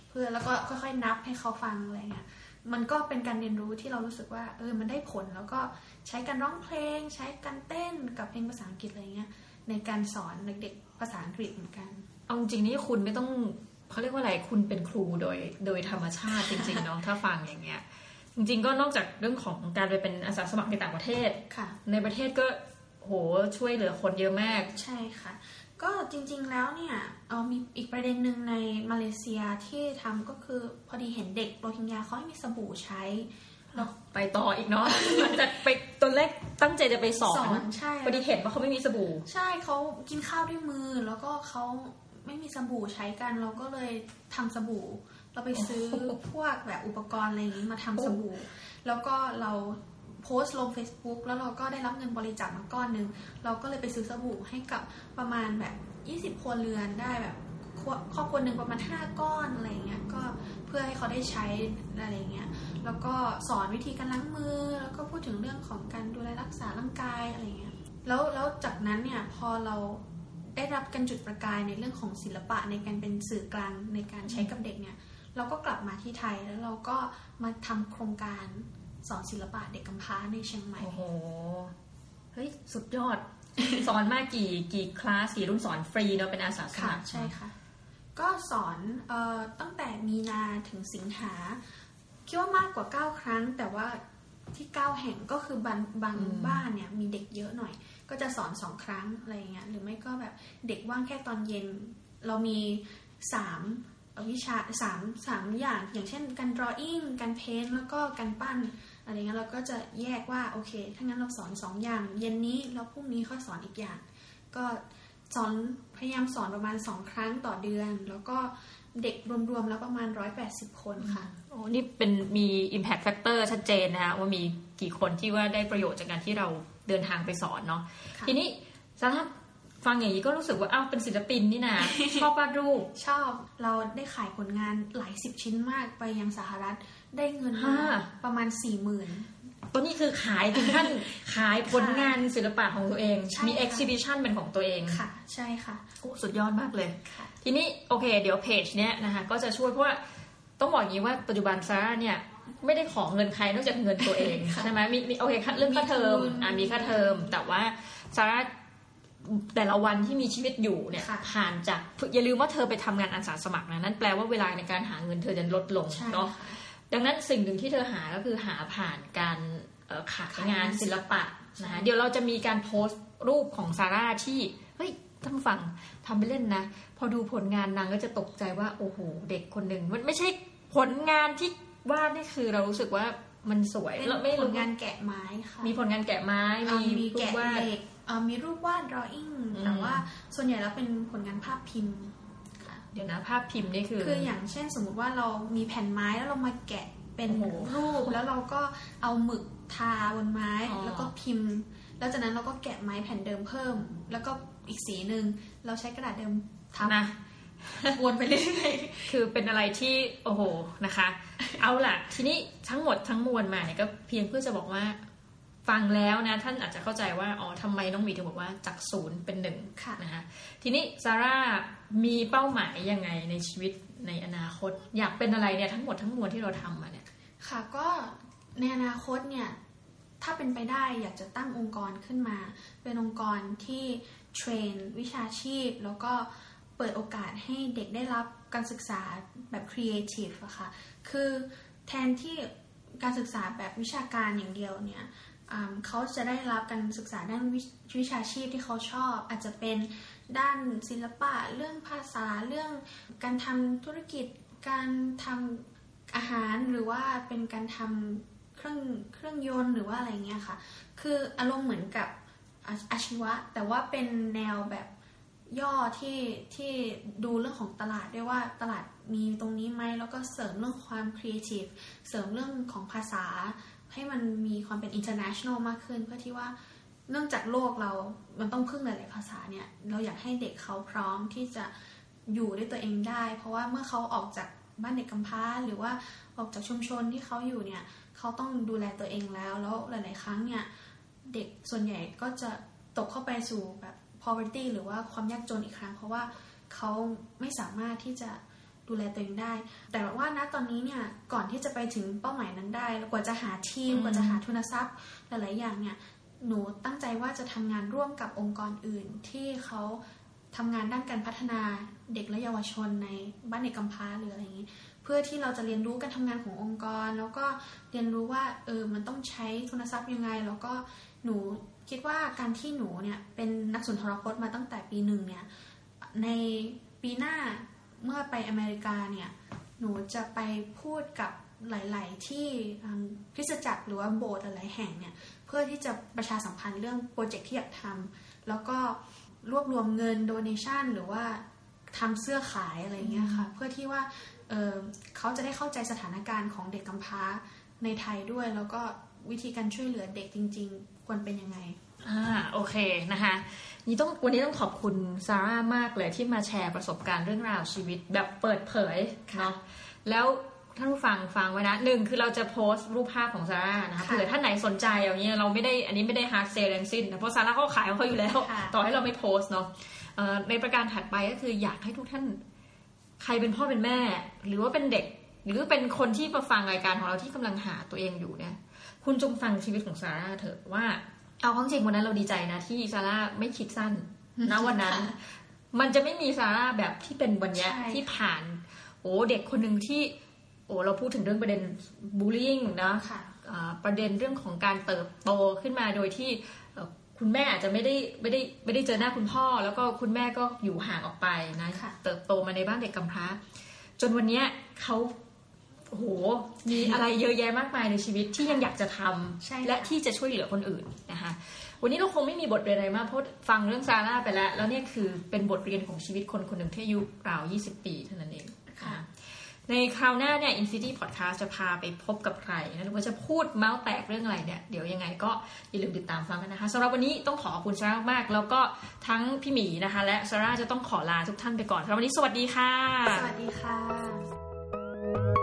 เพื่อแล้วก็ค่อยๆนับให้เขาฟังอะไรเงี้ย มันก็เป็นการเรียนรู้ที่เรารู้สึกว่าเออมันได้ผลแล้วก็ใช้การร้องเพลง ใช้การเต้นกับเพลงภาษาอังกฤษอะไรเงี้ยในการสอนเด็กๆภาษาอังกฤษเหมือนกันเอาจริงๆนี่คุณไม่ต้องเขาเรียกว่าอะไรคุณเป็นครูโดยโดยธรรมชาติจริงๆเนาะถ้าฟังอย่างเงี้ยจริงๆก็นอกจากเรื่องของการไปเป็นอาสาสมัครในต่างประเทศค่ะ ในประเทศก็โหช่วยเหลือคนเยอะมากใช่ค่ะ ก็จริงๆแล้วเนี่ยเอามีอีกประเด็นหนึ่งในมาเลเซียที่ทำก็คือพอดีเห็นเด็กโรฮิงญาเขาให้มีสบู่ใช้แล้วไปต่ออีกเนาะหลังจากไปตอนแรกตั้งใจจะไปสอสอนนใช่พอดีเห็นว่าเขาไม่มีสบู่ ใช่เขากินข้าวด้วยมือ แล้วก็เขาไม่มีสบู่ใช้กัน เราก็เลยทำสบู่ เราไปซื้อพวกแบบอุปกรณ์อะไรอย่างนี้มาทำสบู่ แล้วก็เรา โพสต์ลง Facebook แล้วเราก็ได้รับเงินบริจาคมาก้อนหนึ่งเราก็เลยไปซื้อสบู่ให้กับประมาณแบบ 20ครัวเรือนได้แบบครอบครัวหนึ่งประมาณ 5 ก้อนอะไรเงี้ยก็เพื่อให้เขาได้ใช้อะไรเงี้ยแล้วก็สอนวิธีการล้างมือ แล้วก็พูดถึงเรื่องของการดูแลรักษาร่างกายอะไรเงี้ยแล้วแล้วจากนั้นเนี่ยพอเราได้รับการจุดประกายในเรื่องของศิลปะในการเป็นสื่อกลางในการใช้กับเด็กเนี่ยเราก็กลับมาที่ไทยแล้วเราก็มาทำโครงการ สอนศิลปะเด็กกำพร้าในเชียงใหม่ โอ้โห เฮ้ย สุดยอด สอนมากี่กี่คลาสกี่รุ่นสอนฟรีเนาะเป็นอาสาสค่ะมัครใช่ค่ะ ก็สอนเออตั้งแต่มีนาถึงสิงหา คิดว่ามากกว่า 9 ครั้ง แต่ว่าที่ 9 แห่งก็คือบางบางบ้านเนี่ยมีเด็กเยอะหน่อย ก็จะสอนสองครั้งอะไรอย่างเงี้ยหรือไม่ก็แบบเด็กว่างแค่ตอนเย็น เรามีสามวิชาสามสามอย่าง อย่างเช่น การ drawing การเพ้นแล้วก็การปั้น อะไรเงี้ยเราก็จะแยกว่าโอเค ถ้างั้นเราสอนสองอย่าง เย็นนี้แล้วพรุ่งนี้ค่อยสอนอีกอย่าง ก็สอนพยายามสอนประมาณสองครั้งต่อเดือน แล้วก็เด็กรวมๆแล้วประมาณ 180 คนค่ะโอ้นี่เป็นมี impact factor ชัดเจนนะคะว่ามีกี่คนที่ว่าได้ประโยชน์จากการที่เราเดินทางไปสอนเนาะค่ะทีนี้สำหรับ ฟังอย่างนี้ก็รู้สึกว่าอ้าวเป็นศิลปินนี่นะชอบวาดรูปชอบเราได้ขายผลงานหลายสิบชิ้นมากไปยังสหรัฐได้เงินมาฮ่าประมาณสี่หมื่นตัวนี้คือขายถึงขั้นขายผลงานศิลปะของตัวเองใช่มีค่ะ exhibition เป็นของตัวเองค่ะ ใช่ค่ะโอ้สุดยอดมากเลยค่ะทีนี้โอเค เดี๋ยวเพจเนี้ยนะคะก็จะช่วยเพราะว่าต้องบอกอย่างนี้ว่าปัจจุบันซาร่าเนี่ยไม่ได้ขอเงินใครนอกจากเงินตัวเองค่ะใช่ไหมมีมีโอเคค่าเรื่องค่าเทอมมีทุนอ่ามีค่าเทอม แต่ว่าซาร่า แต่ละวันที่มีชีวิตอยู่เนี่ยค่ะผ่านจากอย่าลืมว่าเธอไปทำงานอาสาสมัครนะนั่นแปลว่าเวลาในการหาเงินเธอจะลดลงใช่เนาะค่ะดังนั้นสิ่งหนึ่งที่เธอหาก็คือหาผ่านการเอ่อขายขายงานศิลปะนะคะเดี๋ยวเราจะมีการโพสต์รูปของซาร่าที่เฮ้ยท่านผู้ฟังทำไปเล่นนะ พอดูผลงานนางก็จะตกใจว่าโอ้โหเด็กคนหนึ่งมันไม่ใช่ผลงานที่วาดนี่คือเรารู้สึกว่ามันสวยเป็นเราไม่ผรู้ลงานแกะไม้ค่ะมีผลงานแกะไม้อ่ามีมีรูปแกะวาดเหล็กอ่า มีรูปวาด drawing อืมแต่ว่าส่วนใหญ่แล้วเป็นผลงานภาพพิมพ์ค่ะเดี๋ยวนะภาพพิมพ์นี่คือ คืออย่างเช่นสมมุติว่าเรามีแผ่นไม้แล้วเรามาแกะเป็นโอ้โหรูปแล้วเราก็เอาหมึกทาบนไม้อ๋อแล้วก็พิมพ์ แล้วจากนั้นเราก็แกะไม้แผ่นเดิมเพิ่ม แล้วก็อีกสีหนึ่งเราใช้กระดาษเดิมทับนะวนไปเรื่อยคือเป็นอะไรที่โอ้โหนะคะ เอาล่ะ ทีนี้ทั้งหมดทั้งมวลมาเนี่ยก็เพียงเพื่อจะบอกว่า ฟังแล้วนะท่านอาจจะเข้าใจว่าอ๋อทำไมน้องหมีถึงบอกว่าจากศูนย์เป็นหนึ่งค่ะนะคะทีนี้ซาร่ามีเป้าหมายยังไงในชีวิตในอนาคต อยากเป็นอะไรเนี่ยทั้งหมดทั้งมวลที่เราทำมาเนี่ยค่ะก็ในอนาคตเนี่ยถ้าเป็นไปได้อยากจะตั้งองค์กรขึ้นมา เป็นองค์กรที่ train วิชาชีพ แล้วก็เปิดโอกาสให้เด็กได้รับการศึกษาแบบครีเอทีฟอะค่ะคือแทนที่การศึกษาแบบวิชาการอย่างเดียวเนี่ยอ่า เขาจะได้รับการศึกษาด้านวิชาชีพที่เขาชอบ อาจจะเป็นด้านศิลปะ เรื่องภาษาเรื่องการทำธุรกิจ การทำอาหารหรือว่าเป็นการทำเครื่องเครื่องยนต์หรือว่าอะไรเงี้ยค่ะ คืออารมณ์เหมือนกับอาอาชีวะ แต่ว่าเป็นแนวแบบย่อที่ที่ดูเรื่องของตลาดด้วยว่าตลาดมีตรงนี้ไหมแล้วก็เสริมเรื่องความครีเอทีฟเสริมเรื่องของภาษา ให้มันมีความเป็น international มากขึ้น เพื่อที่ว่าเนื่องจากโลกเรา มันต้องพึ่งหลาย ๆ ภาษาเนี่ย เราอยากให้เด็กเขาพร้อมที่จะอยู่ด้วยตัวเองได้ เพราะว่าเมื่อเขาออกจากบ้านเด็กกำพร้าหรือว่าออกจากชุมชนที่เขาอยู่เนี่ย เขาต้องดูแลตัวเองแล้ว แล้วหลาย ๆ ครั้งเนี่ย เด็กส่วนใหญ่ก็จะตกเข้าไปสู่แบบ poverty หรือว่าความยากจนอีกครั้ง เพราะว่าเขาไม่สามารถที่จะ ดูแลตัวเองได้ แต่ว่าณตอนนี้เนี่ยก่อนที่จะไปถึงเป้าหมายนั้นได้กว่าจะหาทีมอืมกว่าจะหาทุนทรัพย์หลาย ๆ อย่างเนี่ยหนูตั้งใจว่าจะทำงานร่วมกับองค์กรอื่นที่เขาทำงานด้านการพัฒนาเด็กและเยาวชนในบ้านเด็กกำพร้าหรืออะไรอย่างนี้ เพื่อที่เราจะเรียนรู้การทำงานขององค์กร แล้วก็เรียนรู้ว่าเออมันต้องใช้ทุนทรัพย์ยังไง แล้วก็หนูคิดว่าการที่หนูเนี่ยเป็นนักสุนทรพจน์มาตั้งแต่ปีหนึ่งเนี่ยในปีหน้า เมื่อไปอเมริกาเนี่ย หนูจะไปพูดกับหลาย ๆ ที่อืมคริสตจักรหรือว่าโบสถ์หลายแห่งเนี่ย เพื่อที่จะประชาสัมพันธ์เรื่องโปรเจกต์ที่อยากทำแล้วก็รวบรวมเงินโดเนชันหรือว่าทำเสื้อขายอะไรเงี้ยค่ะ เพื่อที่ว่าเเขาจะได้เข้าใจสถานการณ์ของเด็กกำพร้าในไทยด้วย แล้วก็วิธีการช่วยเหลือเด็กจริง ๆ ควรเป็นยังไง อ่า โอเคนะคะ นี่ต้องวันนี้ต้องขอบคุณซาร่ามากเลยที่มาแชร์ประสบการณ์เรื่องราวชีวิตแบบเปิดเผยเนาะแล้วท่านผู้ฟังฟังไว้นะหนึ่งคือเราจะโพสต์รูปภาพของซาร่านะคะค่ะเผื่อท่านไหนสนใจอย่างเงี้ยเราไม่ได้อันนี้ไม่ได้ hard selling นะเพราะซาร่าเขาขายของเขาอยู่แล้วค่ะต่อให้เราไม่โพสต์เนาะเอ่อในประการถัดไปก็คืออยากให้ทุกท่านใครเป็นพ่อเป็นแม่ หรือว่าเป็นเด็ก หรือเป็นคนที่มาฟังรายการของเราที่กำลังหาตัวเองอยู่เนี่ย คุณจงฟังชีวิตของซาร่าเถอะว่า เอาเข้าจริงวันนั้นเราดีใจนะที่ซาร่าไม่คิดสั้นนะวันนั้นค่ะมันจะไม่มีซาร่าแบบที่เป็นวันเนี้ยใช่ที่ผ่าน โอ้เด็กคนหนึ่งที่ โอ้เราพูดถึงเรื่องประเด็นบูล i ิ g นะค่ะอ่าประเด็นเรื่องของการเติบโตขึ้นมาโดยที่เอ่อคุณแม่อาจจะไม่ได้ไม่ได้ไม่ได้เจอหน้าคุณพ่อ แล้วก็คุณแม่ก็อยู่ห่างออกไปนะค่ะเติบโตมาในบ้านเด็กกำพร้า จนวันเนี้ยเขา โอ้โหมีอะไรเยอะแยะมากมายในชีวิตที่ยังอยากจะทำใช่ค่ะและที่จะช่วยเหลือคนอื่นนะคะวันนี้เราคงไม่มีบทเรียนอะไรมากเพราะฟังเรื่องซาร่าไปแล้ว แล้วเนี่ยคือเป็นบทเรียนของชีวิตคนคนหนึ่งที่อายุราว 20 ปีเท่านั้นเองค่ะนในคราวหน้าเนี่ย Infinity Podcast จะพาไปพบกับใครนะหรือว่าจะพูดเมาส์แตกเรื่องอะไรเนี่ย เดี๋ยวยังไงก็อย่าลืมติดตามฟังกันนะคะสำหรับวันนี้ต้องขอขอบคุณซาร่ามากๆแล้วก็ทั้งพี่หมีนะคะ และซาร่าจะต้องขอลาทุกท่านไปก่อนสำหรับวันนี้สวัสดีค่ะ สวัสดีค่ะ